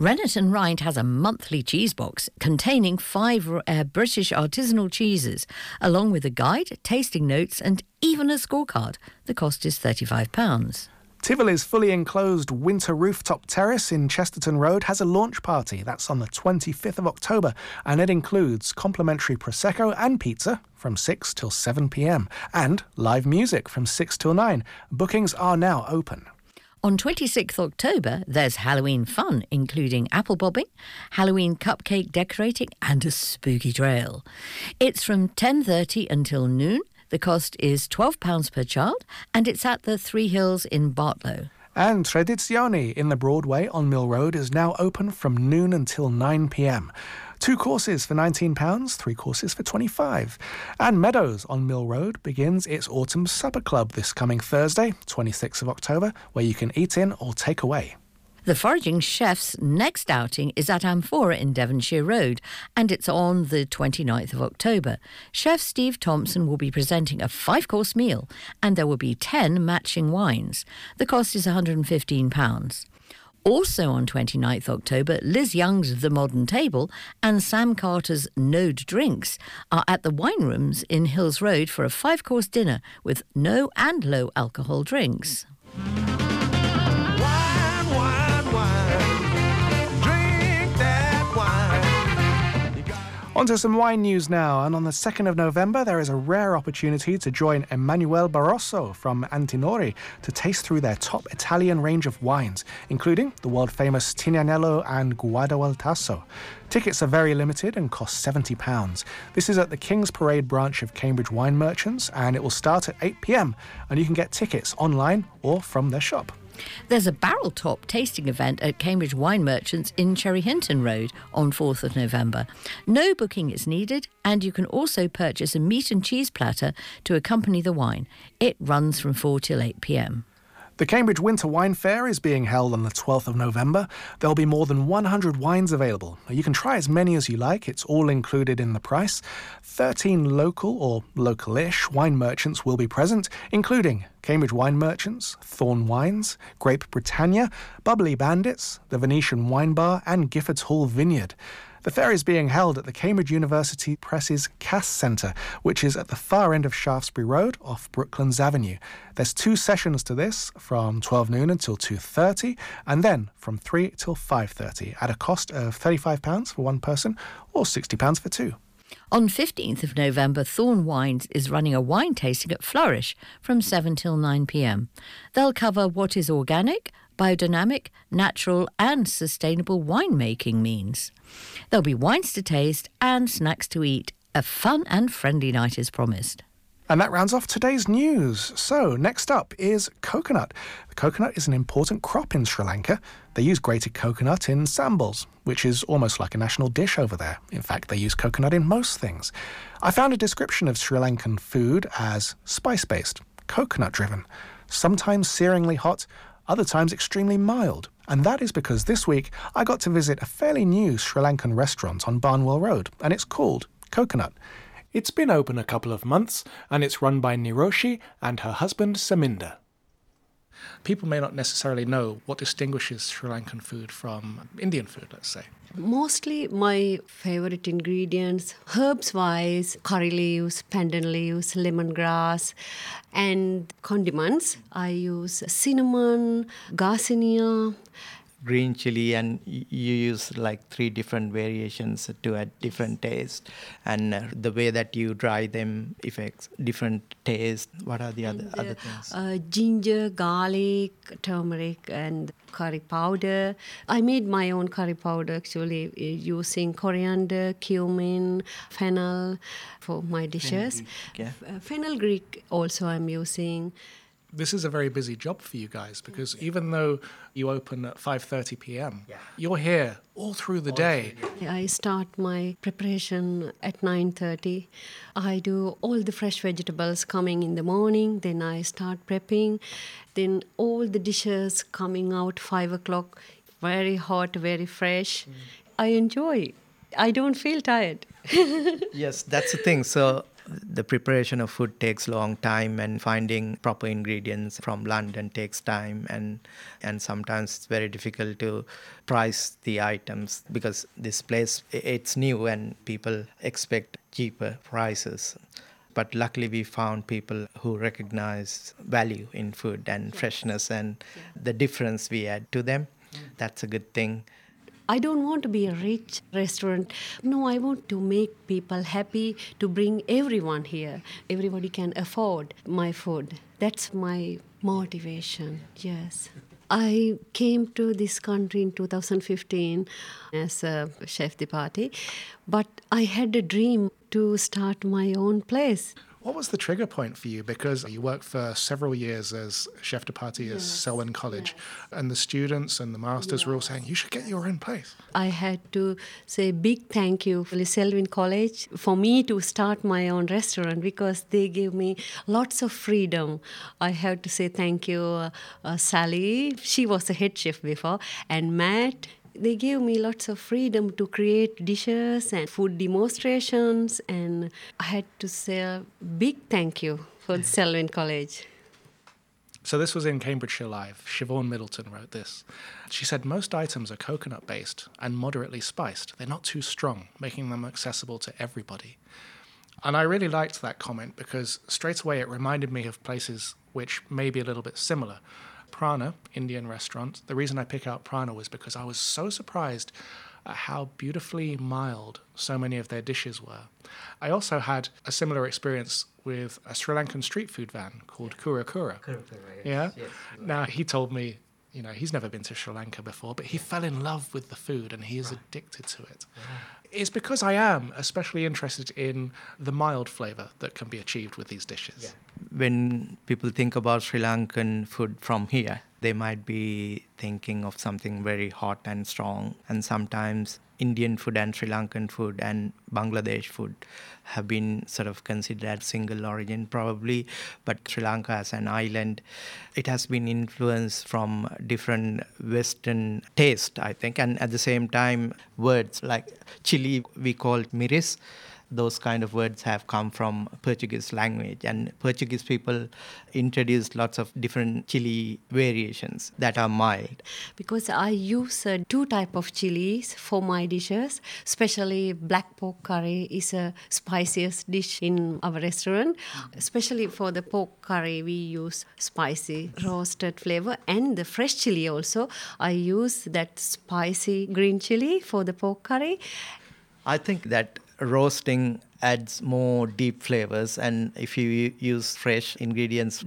Rennet and Rind has a monthly cheese box containing five uh, British artisanal cheeses, along with a guide, tasting notes, and even a scorecard. The cost is £35. Tivoli's fully enclosed winter rooftop terrace in Chesterton Road has a launch party. That's on the 25th of October, and it includes complimentary Prosecco and pizza from 6 till 7 pm, and live music from 6 till 9. Bookings are now open. On 26th October, there's Halloween fun, including apple bobbing, Halloween cupcake decorating, and a spooky trail. It's from 10:30 until noon, the cost is £12 per child, and it's at the Three Hills in Bartlow. And Tradizioni in the Broadway on Mill Road is now open from noon until 9 pm. Two courses for £19, three courses for 25 And Meadows on Mill Road begins its Autumn Supper Club this coming Thursday, 26th of October, where you can eat in or take away. The Foraging Chef's next outing is at Amphora in Devonshire Road, and it's on the 29th of October. Chef Steve Thompson will be presenting a five course meal, and there will be 10 matching wines. The cost is £115. Also on 29th October, Liz Young's The Modern Table and Sam Carter's Node Drinks are at the Wine Rooms in Hills Road for a five course dinner with no and low alcohol drinks. On to some wine news now, and on the 2nd of November, there is a rare opportunity to join Emanuele Barroso from Antinori to taste through their top Italian range of wines, including the world famous Tignanello and Guado al Tasso. Tickets are very limited and cost £70. This is at the King's Parade branch of Cambridge Wine Merchants, and it will start at 8 pm, and you can get tickets online or from their shop. There's a barrel top tasting event at Cambridge Wine Merchants in Cherry Hinton Road on 4th of November. No booking is needed, and you can also purchase a meat and cheese platter to accompany the wine. It runs from 4 till 8 pm. The Cambridge Winter Wine Fair is being held on the 12th of November. There'll be more than 100 wines available. You can try as many as you like, it's all included in the price. 13 local or local ish wine merchants will be present, including Cambridge Wine Merchants, Thorn Wines, Grape Britannia, Bubbly Bandits, the Venetian Wine Bar, and Giffords Hall Vineyard. The fair is being held at the Cambridge University Press's Cass Centre, which is at the far end of Shaftesbury Road off Brooklands Avenue. There's two sessions to this from 12 noon until 2:30 and then from 3 till 5:30 at a cost of £35 for one person or £60 for two. On 15th of November, Thorn Wines is running a wine tasting at Flourish from 7 till 9 pm. They'll cover what is organic, biodynamic, natural, and sustainable winemaking means. There'll be wines to taste and snacks to eat. A fun and friendly night is promised. And that rounds off today's news. So, next up is coconut. Coconut is an important crop in Sri Lanka. They use grated coconut in sambals, which is almost like a national dish over there. In fact, they use coconut in most things. I found a description of Sri Lankan food as spice based, coconut driven, sometimes searingly hot, other times extremely mild. And that is because this week I got to visit a fairly new Sri Lankan restaurant on Barnwell Road, and it's called Coconut. It's been open a couple of months, and it's run by Niroshi and her husband Saminda. People may not necessarily know what distinguishes Sri Lankan food from Indian food, let's say. Mostly my favorite ingredients, herbs wise, curry leaves, pandan leaves, lemongrass, and condiments. I use cinnamon, garcinia, green chili and you use like three different variations to add different taste. And uh, the way that you dry them affects different taste. What are the other other things? uh, ginger garlic turmeric and curry powder. I made my own curry powder actually uh, using coriander cumin fennel for my dishes. Fennel, yeah. Uh, fenugreek also i'm using this is a very busy job for you guys because even though you open at 5:30 p.m. Yeah. you're here all through the all day. Through I start my preparation at 9:30. I do all the fresh vegetables coming in the morning. Then I start prepping. Then all the dishes coming out 5 o'clock, very hot, very fresh. Mm. I enjoy. I don't feel tired. yes, that's the thing. So the preparation of food takes a long time and finding proper ingredients from london takes time and and sometimes it's very difficult to price the items because this place it's new and people expect cheaper prices. But luckily we found people who recognize value in food and freshness and the difference we add to them. Mm. That's a good thing I don't want to be a rich restaurant. No, I want to make people happy, to bring everyone here. Everybody can afford my food. That's my motivation, yes. I came to this country in 2015 as a chef de partie, but I had a dream to start my own place. What was the trigger point for you? Because you worked for several years as chef de partie at Selwyn College, and the students and the masters were all saying, you should get your own place. I had to say big thank you to Selwyn College for me to start my own restaurant because they gave me lots of freedom. I have to say thank you, uh, uh, Sally. She was a head chef before, and Matt they gave me lots of freedom to create dishes and food demonstrations and i had to say a big thank you for selwyn college so this was in Cambridgeshire Live. Siobhan Middleton wrote this. She said most items are coconut based and moderately spiced. They're not too strong, making them accessible to everybody. And I really liked that comment because straight away it reminded me of places which may be a little bit similar. Prana, Indian restaurant. The reason I pick out Prana was because I was so surprised at how beautifully mild so many of their dishes were. I also had a similar experience with a Sri Lankan street food van called Kura Kura. Kura Kura, yes. Yeah. Yes. Now he told me, you know, he's never been to Sri Lanka before, but he fell in love with the food and he is right. addicted to it. It's because I am especially interested in the mild flavor that can be achieved with these dishes. Yeah. When people think about Sri Lankan food from here, they might be thinking of something very hot and strong. And sometimes Indian food and Sri Lankan food and Bangladesh food have been sort of considered single origin, probably. But Sri Lanka as an island, it has been influenced from different Western taste, I think. And at the same time, words like chili, we call miris those kind of words have come from Portuguese language, and Portuguese people introduced lots of different chili variations that are mild. Because I use uh, two type of chilies for my dishes, especially black pork curry is a spiciest dish in our restaurant. Especially for the pork curry, we use spicy roasted flavor, and the fresh chili also. I use that spicy green chili for the pork curry. I think that roasting adds more deep flavors and if you use fresh ingredients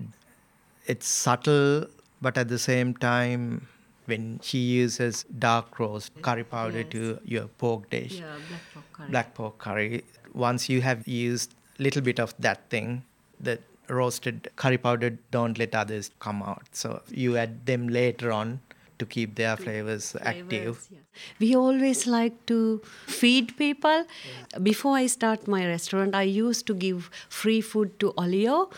it's subtle but at the same time when she uses dark roast curry powder yes. to your pork dish. Yeah, black pork curry. Black pork curry. Once you have used little bit of that thing the roasted curry powder don't let others come out. So you add them later on to keep their flavors, flavors active. Yes. We always like to feed people. Before I start my restaurant, I used to give free food to Olio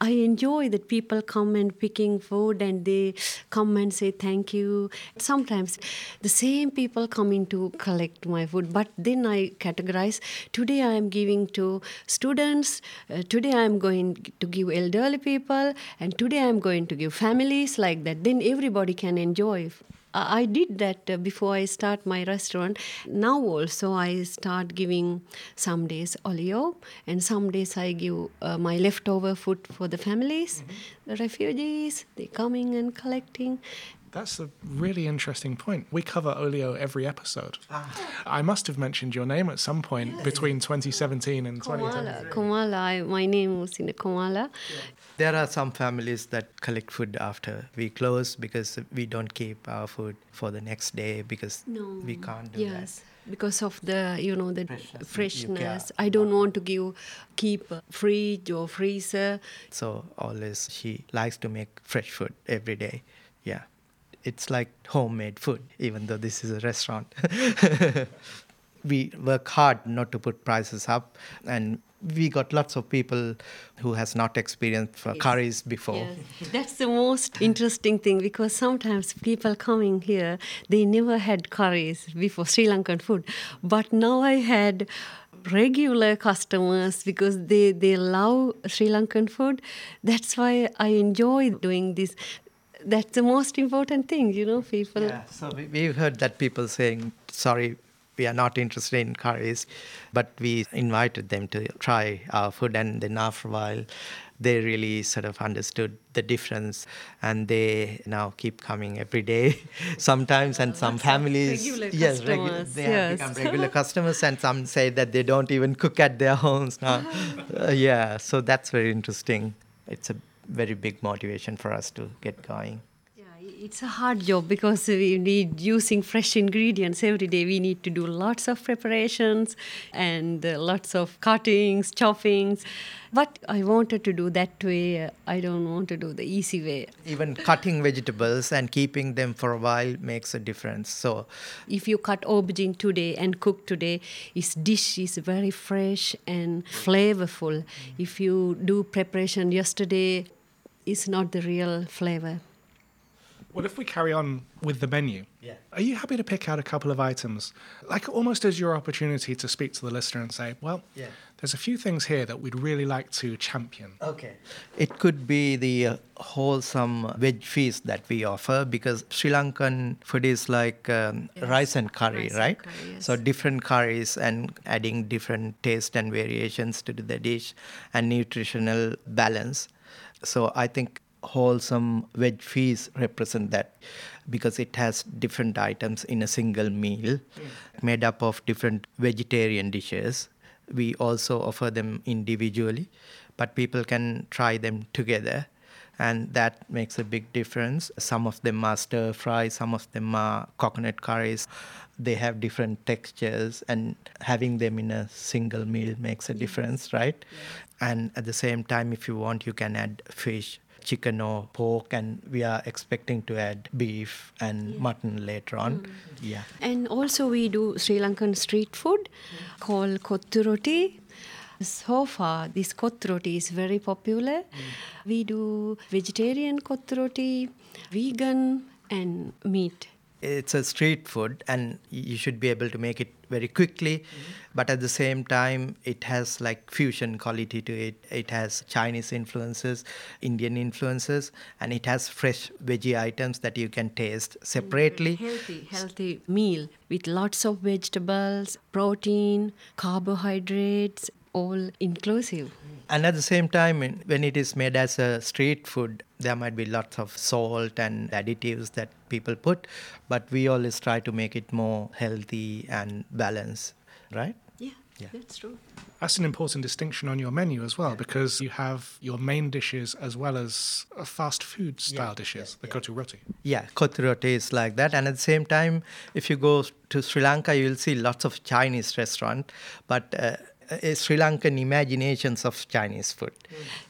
I enjoy that people come and picking food and they come and say thank you. Sometimes the same people coming to collect my food, but then I categorize. Today I am giving to students. Uh, today I am going to give elderly people, and today I am going to give families like that. Then everybody can enjoy. I did that uh, before I start my restaurant. Now also I start giving some days olio and some days I give uh, my leftover food for the families, mm-hmm. the refugees. They coming and collecting. That's a really interesting point. We cover Olio every episode. Ah. I must have mentioned your name at some point yes. between 2017 and Komala. 2010. Komala, my name was in the Komala. Yeah. There are some families that collect food after we close because we don't keep our food for the next day because no. we can't do yes. that because of the you know the freshness, freshness. i don't want to give keep fridge or freezer so always she likes to make fresh food every day yeah it's like homemade food even though this is a restaurant. We work hard not to put prices up and we got lots of people who has not experienced yes. curries before. Yes. that's the most interesting thing because sometimes people coming here they never had curries before sri lankan food. But now i had regular customers because they they love sri lankan food. That's why i enjoy doing this that's the most important thing you know people. Yeah so we, we've heard that people saying sorry we are not interested in curries, but we invited them to try our food, and then after a while, they really sort of understood the difference and they now keep coming every day sometimes and some families yes, regu- they yes. have become regular customers and some say that they don't even cook at their homes now. Uh, yeah so that's very interesting. It's a very big motivation for us to get going It's a hard job because we need using fresh ingredients every day. We need to do lots of preparations and uh, lots of cuttings, choppings. But I wanted to do that way. I don't want to do the easy way. Even cutting vegetables and keeping them for a while makes a difference. So, if you cut aubergine today and cook today, its dish is very fresh and flavorful. If you do preparation yesterday, it's not the real flavor. Well, if we carry on with the menu, yeah. are you happy to pick out a couple of items, like almost as your opportunity to speak to the listener and say, well, yeah. there's a few things here that we'd really like to champion? Okay. It could be the uh, wholesome veg feast that we offer because Sri Lankan food is like um, yes. rice and curry, rice right? And curry, yes. So different curries and adding different taste and variations to the dish and nutritional balance. So I think wholesome veg feast represent that because it has different items in a single meal mm. made up of different vegetarian dishes. We also offer them individually but people can try them together and that makes a big difference. Some of them are stir fry some of them are coconut curries. They have different textures and having them in a single meal makes a difference right? Yeah. And at the same time if you want you can add fish chicken or pork, and we are expecting to add beef and yeah. mutton later on. Mm. Yeah. And also, we do Sri Lankan street food mm. called kottu roti. So far, this kottu roti is very popular. Mm. We do vegetarian kottu roti, vegan, and meat it's a street food and you should be able to make it very quickly mm-hmm. but at the same time it has like fusion quality to it. It has chinese influences indian influences and it has fresh veggie items that you can taste separately. Healthy healthy meal with lots of vegetables protein carbohydrates all inclusive and at the same time, when it is made as a street food, there might be lots of salt and additives that people put, but we always try to make it more healthy and balanced, right? Yeah, yeah. that's true. That's an important distinction on your menu as well, because you have your main dishes as well as fast food style yeah, dishes, yeah, the kottu roti. Yeah, kottu roti is like that. And at the same time, if you go to Sri Lanka, you'll see lots of Chinese restaurant, but uh, uh, Sri Lankan imaginations of Chinese food.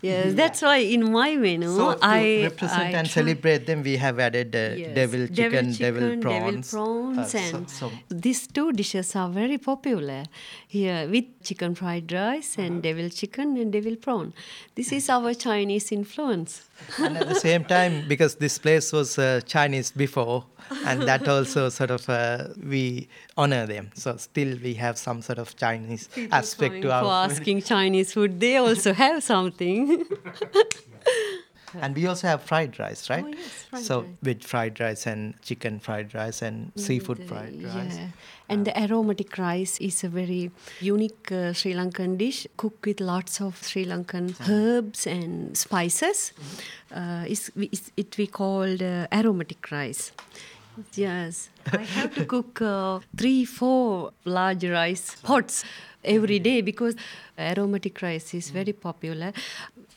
Yes, that's why in my menu so to I represent I and celebrate them. We have added uh, yes. devil, chicken, devil, chicken, prawns, devil prawns, uh, and so, so. these two dishes are very popular here with chicken fried rice and uh-huh. devil chicken and devil prawn. This is our Chinese influence. and at the same time, because this place was uh, Chinese before, and that also sort of uh, we honor them. So still we have some sort of Chinese People aspect to our. For asking Chinese food, they also have something. and we also have fried rice, right? Oh, yes, fried so rice. with fried rice and chicken fried rice and seafood fried rice. Yeah. And the aromatic rice is a very unique uh, Sri Lankan dish, cooked with lots of Sri Lankan mm. herbs and spices. Mm. Uh, it's, it's, it we called uh, aromatic rice. Yes, I have to cook uh, three, four large rice pots every day because aromatic rice is very popular.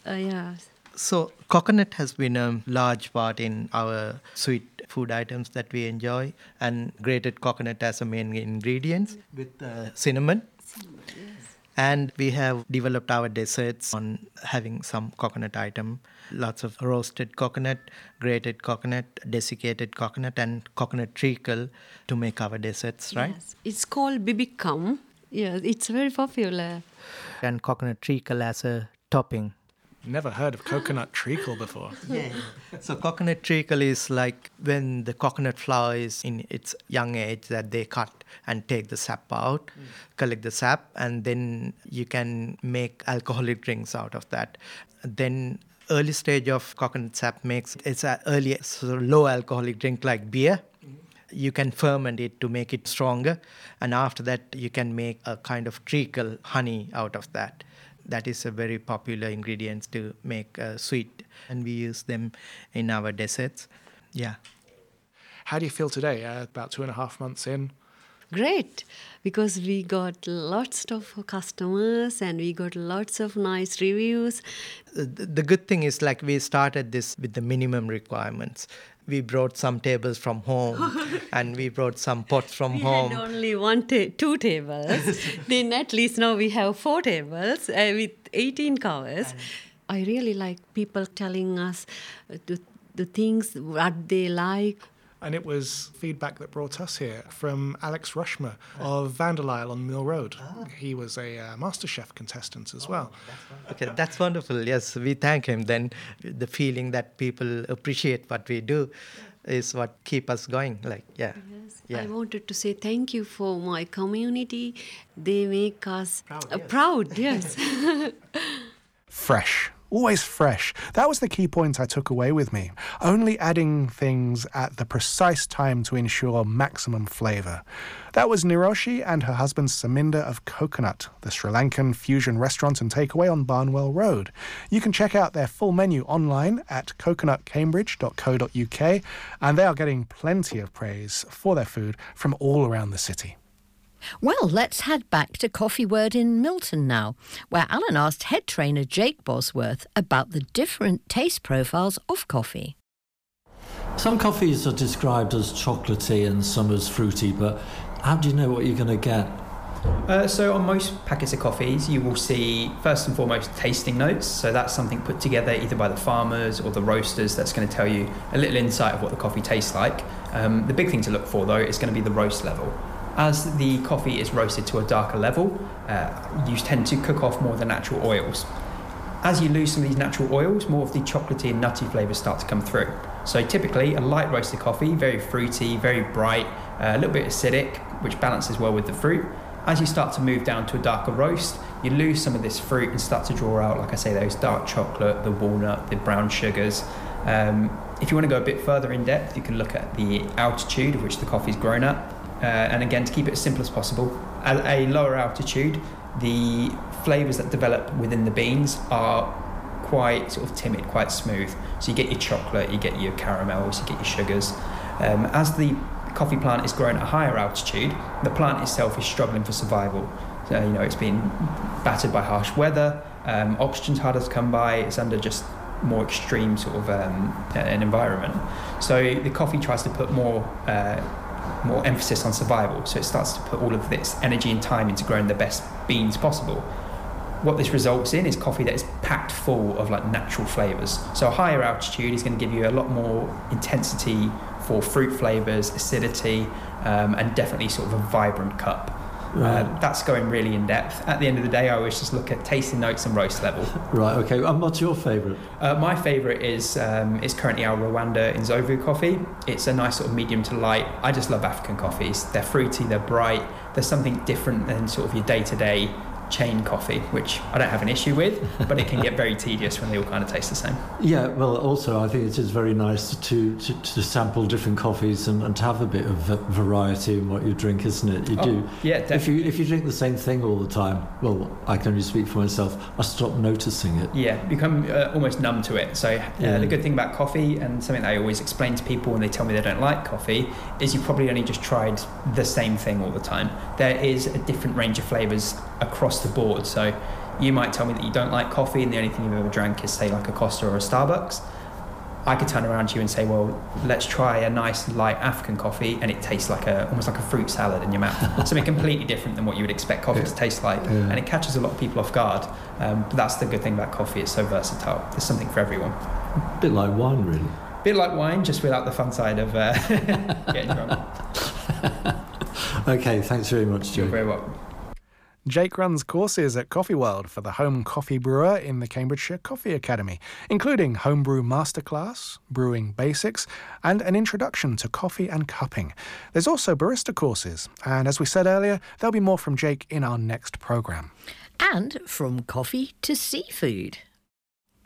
Uh, yeah. So, coconut has been a large part in our sweet food items that we enjoy, and grated coconut as a main ingredient with uh, cinnamon. cinnamon yes. And we have developed our desserts on having some coconut item, lots of roasted coconut, grated coconut, desiccated coconut, and coconut treacle to make our desserts, right? Yes. It's called bibikkan. Yes, it's very popular. And coconut treacle as a topping. Never heard of coconut treacle before. yeah. So coconut treacle is like when the coconut flower is in its young age that they cut and take the sap out, mm. collect the sap, and then you can make alcoholic drinks out of that. Then early stage of coconut sap makes it's an early so low alcoholic drink like beer. You can ferment it to make it stronger and after that you can make a kind of treacle honey out of that. That is a very popular ingredient to make uh, sweet and we use them in our desserts. Yeah. How do you feel today? Uh, about two and a half months in great because we got lots of customers and we got lots of nice reviews. The good thing is like we started this with the minimum requirements. We brought some tables from home and we brought some pots from home. we home. Had only one ta- two tables. then at least now we have four tables uh, with 18 covers. And I really like people telling us the, the things what they like. And it was feedback that brought us here from Alex Rushmer of Vanderlyle on Mill Road. Ah. He was a uh, MasterChef contestant as well. That's okay, that's wonderful. Yes, we thank him. Then the feeling that people appreciate what we do is what keep us going. Like, yeah. Yes. yeah. I wanted to say thank you for my community. They make us proud. Uh, yes. Proud, yes. Fresh always fresh. That was the key point I took away with me. Only adding things at the precise time to ensure maximum flavour. That was Niroshi and her husband Saminda of Coconut, the Sri Lankan fusion restaurant and takeaway on Barnwell Road. You can check out their full menu online at coconutcambridge.co.uk, and they are getting plenty of praise for their food from all around the city. Well, let's head back to Coffee World in Milton now, where Alan asked head trainer Jake Bosworth about the different taste profiles of coffee. Some coffees are described as chocolatey and some as fruity, but how do you know what you're going to get? Uh, so, on most packets of coffees, you will see first and foremost tasting notes. So, that's something put together either by the farmers or the roasters that's going to tell you a little insight of what the coffee tastes like. Um, the big thing to look for, though, is going to be the roast level. As the coffee is roasted to a darker level, uh, you tend to cook off more of the natural oils. As you lose some of these natural oils, more of the chocolatey and nutty flavours start to come through. So typically, a light roasted coffee, very fruity, very bright, uh, a little bit acidic, which balances well with the fruit. As you start to move down to a darker roast, you lose some of this fruit and start to draw out, like I say, those dark chocolate, the walnut, the brown sugars. Um, if you want to go a bit further in depth, you can look at the altitude of which the coffee is grown at. Uh, and again, to keep it as simple as possible, at a lower altitude, the flavours that develop within the beans are quite sort of timid, quite smooth. So you get your chocolate, you get your caramels, you get your sugars. Um, as the coffee plant is growing at a higher altitude, the plant itself is struggling for survival. So, you know, it's been battered by harsh weather, um, oxygen's harder to come by, it's under just more extreme sort of um, an environment. So the coffee tries to put more uh, more emphasis on survival. So it starts to put all of this energy and time into growing the best beans possible. What this results in is coffee that is packed full of like natural flavors. So a higher altitude is going to give you a lot more intensity for fruit flavors, acidity, um, and definitely sort of a vibrant cup. Right. Uh, that's going really in depth. At the end of the day, I always just look at tasting notes and roast level. Right. Okay. And what's your favourite? Uh, my favourite is um, is currently our Rwanda Nzovu coffee. It's a nice sort of medium to light. I just love African coffees. They're fruity. They're bright. There's something different than sort of your day to day chain coffee, which I don't have an issue with, but it can get very tedious when they all kind of taste the same. Yeah, well, also I think it is very nice to to, to sample different coffees and, and to have a bit of variety in what you drink, isn't it? You oh, do. Yeah, definitely. If you if you drink the same thing all the time, well, I can only speak for myself. I stop noticing it. Yeah, become uh, almost numb to it. So uh, yeah. the good thing about coffee and something that I always explain to people when they tell me they don't like coffee is you probably only just tried the same thing all the time. There is a different range of flavors across the board. So you might tell me that you don't like coffee and the only thing you've ever drank is say like a Costa or a Starbucks. I could turn around to you and say, well, let's try a nice light African coffee, and it tastes like a almost like a fruit salad in your mouth. Something completely different than what you would expect coffee yeah. to taste like, yeah. and it catches a lot of people off guard. Um, but that's the good thing about coffee; it's so versatile. There's something for everyone. A bit like wine, really. A bit like wine, just without the fun side of uh, getting drunk. okay, thanks very much, Joe. You're very welcome. Jake runs courses at Coffee World for the home coffee brewer in the Cambridgeshire Coffee Academy, including homebrew masterclass, brewing basics, and an introduction to coffee and cupping. There's also barista courses, and as we said earlier, there'll be more from Jake in our next programme. And from coffee to seafood.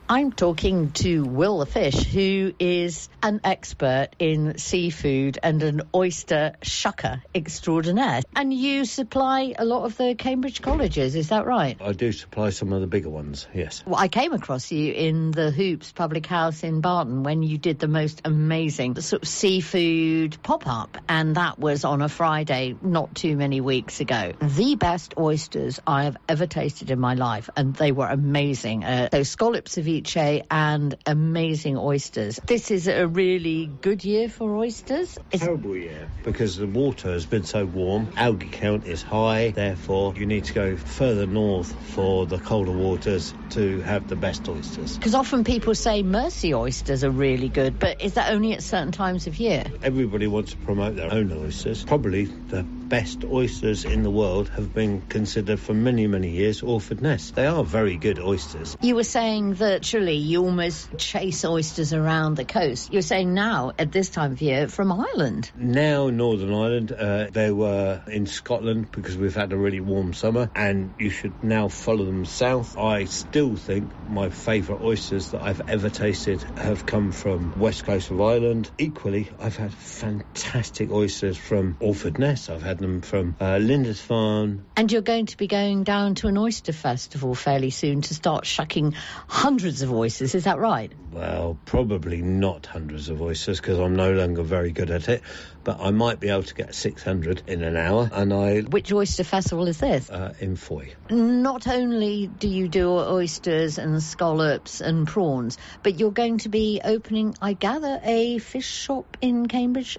I'm talking to Will the Fish, who is an expert in seafood and an oyster shucker extraordinaire. And you supply a lot of the Cambridge colleges, is that right? I do supply some of the bigger ones, yes. Well, I came across you in the Hoops Public House in Barton when you did the most amazing sort of seafood pop up, and that was on a Friday not too many weeks ago. The best oysters I have ever tasted in my life, and they were amazing. Uh, those scallops of ceviche and amazing oysters. This is a really good year for oysters. It's terrible year because the water has been so warm. Algae count is high, therefore you need to go further north for the colder waters to have the best oysters. Because often people say Mersea oysters are really good, but is that only at certain times of year? Everybody wants to promote their own oysters. Probably the best oysters in the world have been considered for many, many years Orford Ness. They are very good oysters. You were saying virtually you almost chase oysters around the coast. You're saying now, at this time of year, from Ireland. Now, Northern Ireland. Uh, they were in Scotland because we've had a really warm summer, and you should now follow them south. I still think my favourite oysters that I've ever tasted have come from west coast of Ireland. Equally, I've had fantastic oysters from Orford Ness. I've had them from uh, Lindisfarne. And you're going to be going down to an oyster festival fairly soon to start shucking hundreds of oysters, is that right? Well, probably not hundreds of oysters because I'm no longer very good at it, but I might be able to get 600 in an hour. And I. Which oyster festival is this? Uh, in Fowey. Not only do you do oysters and scallops and prawns, but you're going to be opening, I gather, a fish shop in Cambridge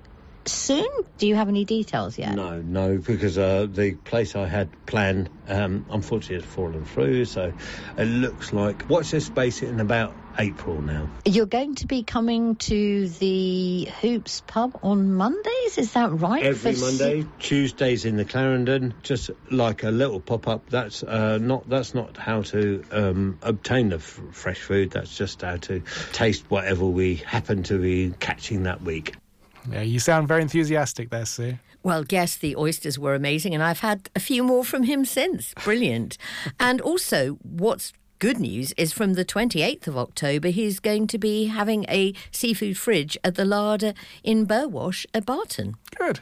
soon? Do you have any details yet? No, no, because uh, the place I had planned, um, unfortunately, has fallen through. So it looks like, watch this space in about April now. You're going to be coming to the Hoops pub on Mondays, is that right? Every For Monday, s- Tuesdays in the Clarendon, just like a little pop up. That's uh, not that's not how to um, obtain the f- fresh food. That's just how to taste whatever we happen to be catching that week. Yeah, you sound very enthusiastic there, Sue. Well, yes, the oysters were amazing, and I've had a few more from him since. Brilliant. and also, what's good news is from the 28th of October, he's going to be having a seafood fridge at the larder in Burwash at Barton. Good.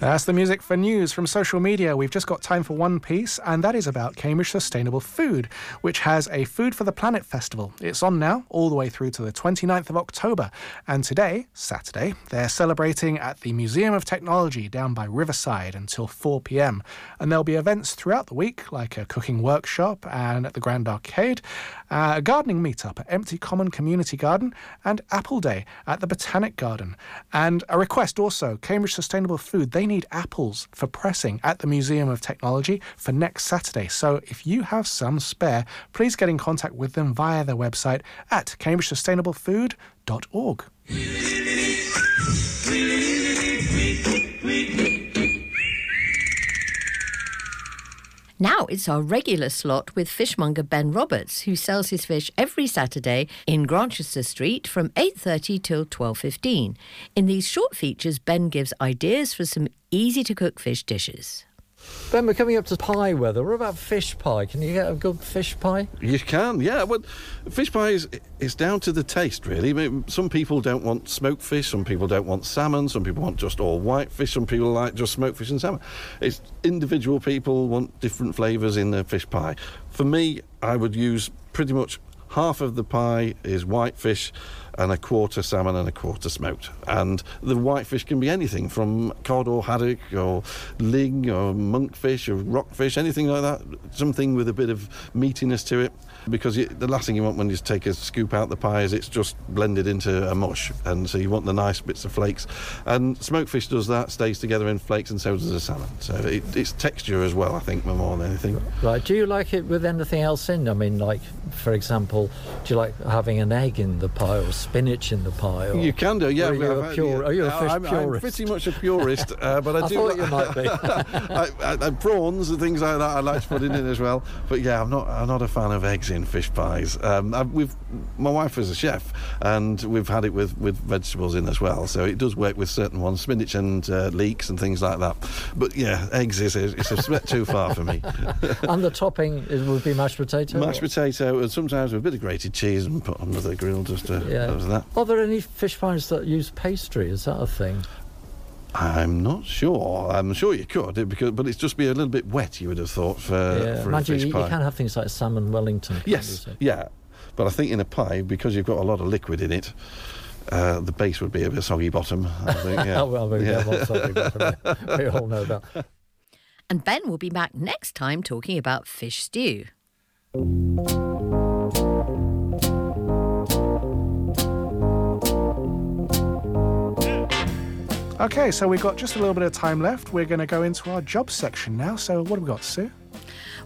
That's the music for news from social media. We've just got time for one piece, and that is about Cambridge Sustainable Food, which has a Food for the Planet festival. It's on now, all the way through to the 29th of October. And today, Saturday, they're celebrating at the Museum of Technology down by Riverside until 4 pm. And there'll be events throughout the week, like a cooking workshop and at the Grand Arcade, uh, a gardening meetup at Empty Common Community Garden, and Apple Day at the Botanic Garden. And a request also Cambridge Sustainable Food, they need apples for pressing at the Museum of Technology for next Saturday. So if you have some spare, please get in contact with them via their website at cambridgesustainablefood.org. Now it's our regular slot with fishmonger Ben Roberts, who sells his fish every Saturday in Grantchester Street from 8:30 till 12:15. In these short features, Ben gives ideas for some easy to cook fish dishes. Ben, we're coming up to pie weather. What about fish pie? Can you get a good fish pie? You can, yeah. Well, fish pie is it's down to the taste, really. I mean, some people don't want smoked fish, some people don't want salmon, some people want just all white fish, some people like just smoked fish and salmon. It's individual people want different flavours in their fish pie. For me, I would use pretty much half of the pie is white fish and a quarter salmon and a quarter smoked. And the whitefish can be anything from cod or haddock or ling or monkfish or rockfish, anything like that. Something with a bit of meatiness to it. Because you, the last thing you want when you take a scoop out the pie is it's just blended into a mush. And so you want the nice bits of flakes. And smoked fish does that, stays together in flakes, and so does the salmon. So it, it's texture as well, I think, more than anything. Right. Do you like it with anything else in? I mean, like, for example, do you like having an egg in the pie or spinach in the pie? Or, you can do, yeah. Are you a, pure, are you a fish I'm, purist? I'm pretty much a purist, uh, but I, I do. thought you might be. I, I, I, prawns and things like that, I like to put in it as well. But yeah, I'm not. I'm not a fan of eggs in fish pies. Um, I, we've, my wife is a chef, and we've had it with, with vegetables in as well. So it does work with certain ones, spinach and uh, leeks and things like that. But yeah, eggs is a, it's a bit too far for me. and the topping is, would be mashed potato. Mashed potato, and sometimes with a bit of grated cheese and put under the grill just to yeah. that. Are there any fish pies that use pastry? Is that a thing? I'm not sure. I'm sure you could, because, but it's just be a little bit wet. You would have thought for, yeah. for Mind a fish you, pie. You can have things like salmon Wellington. Yes, yeah, but I think in a pie because you've got a lot of liquid in it. Uh, the base would be a bit soggy bottom. I think. Yeah. well, we, yeah. soggy bottom. we all know that. And Ben will be back next time talking about fish stew. Okay, so we've got just a little bit of time left. We're going to go into our job section now. So, what have we got, Sue?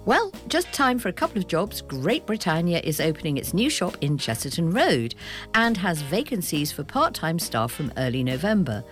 Well, just time for a couple of jobs. Grape Britannia is opening its new shop in Chesterton Road and has vacancies for part-time staff from early November.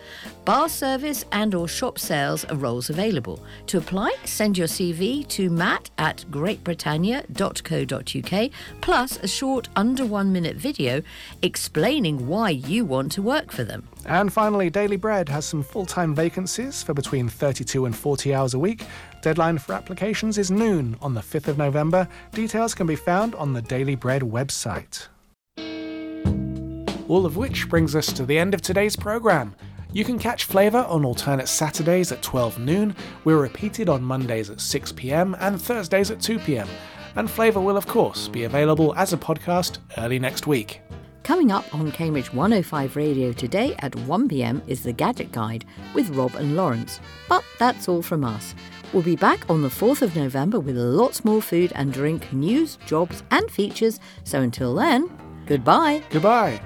Bar service and or shop sales are roles available. To apply, send your CV to matt at grapebritannia.co.uk plus a short under one minute video explaining why you want to work for them. And finally, Daily Bread has some full time vacancies for between 32 and 40 hours a week. Deadline for applications is noon on the 5th of November. Details can be found on the Daily Bread website. All of which brings us to the end of today's programme. You can catch Flavour on alternate Saturdays at 12 noon. We're repeated on Mondays at 6 pm and Thursdays at 2 pm. And Flavour will, of course, be available as a podcast early next week. Coming up on Cambridge 105 Radio today at 1pm is the Gadget Guide with Rob and Lawrence. But that's all from us. We'll be back on the 4th of November with lots more food and drink, news, jobs, and features. So until then, goodbye. Goodbye.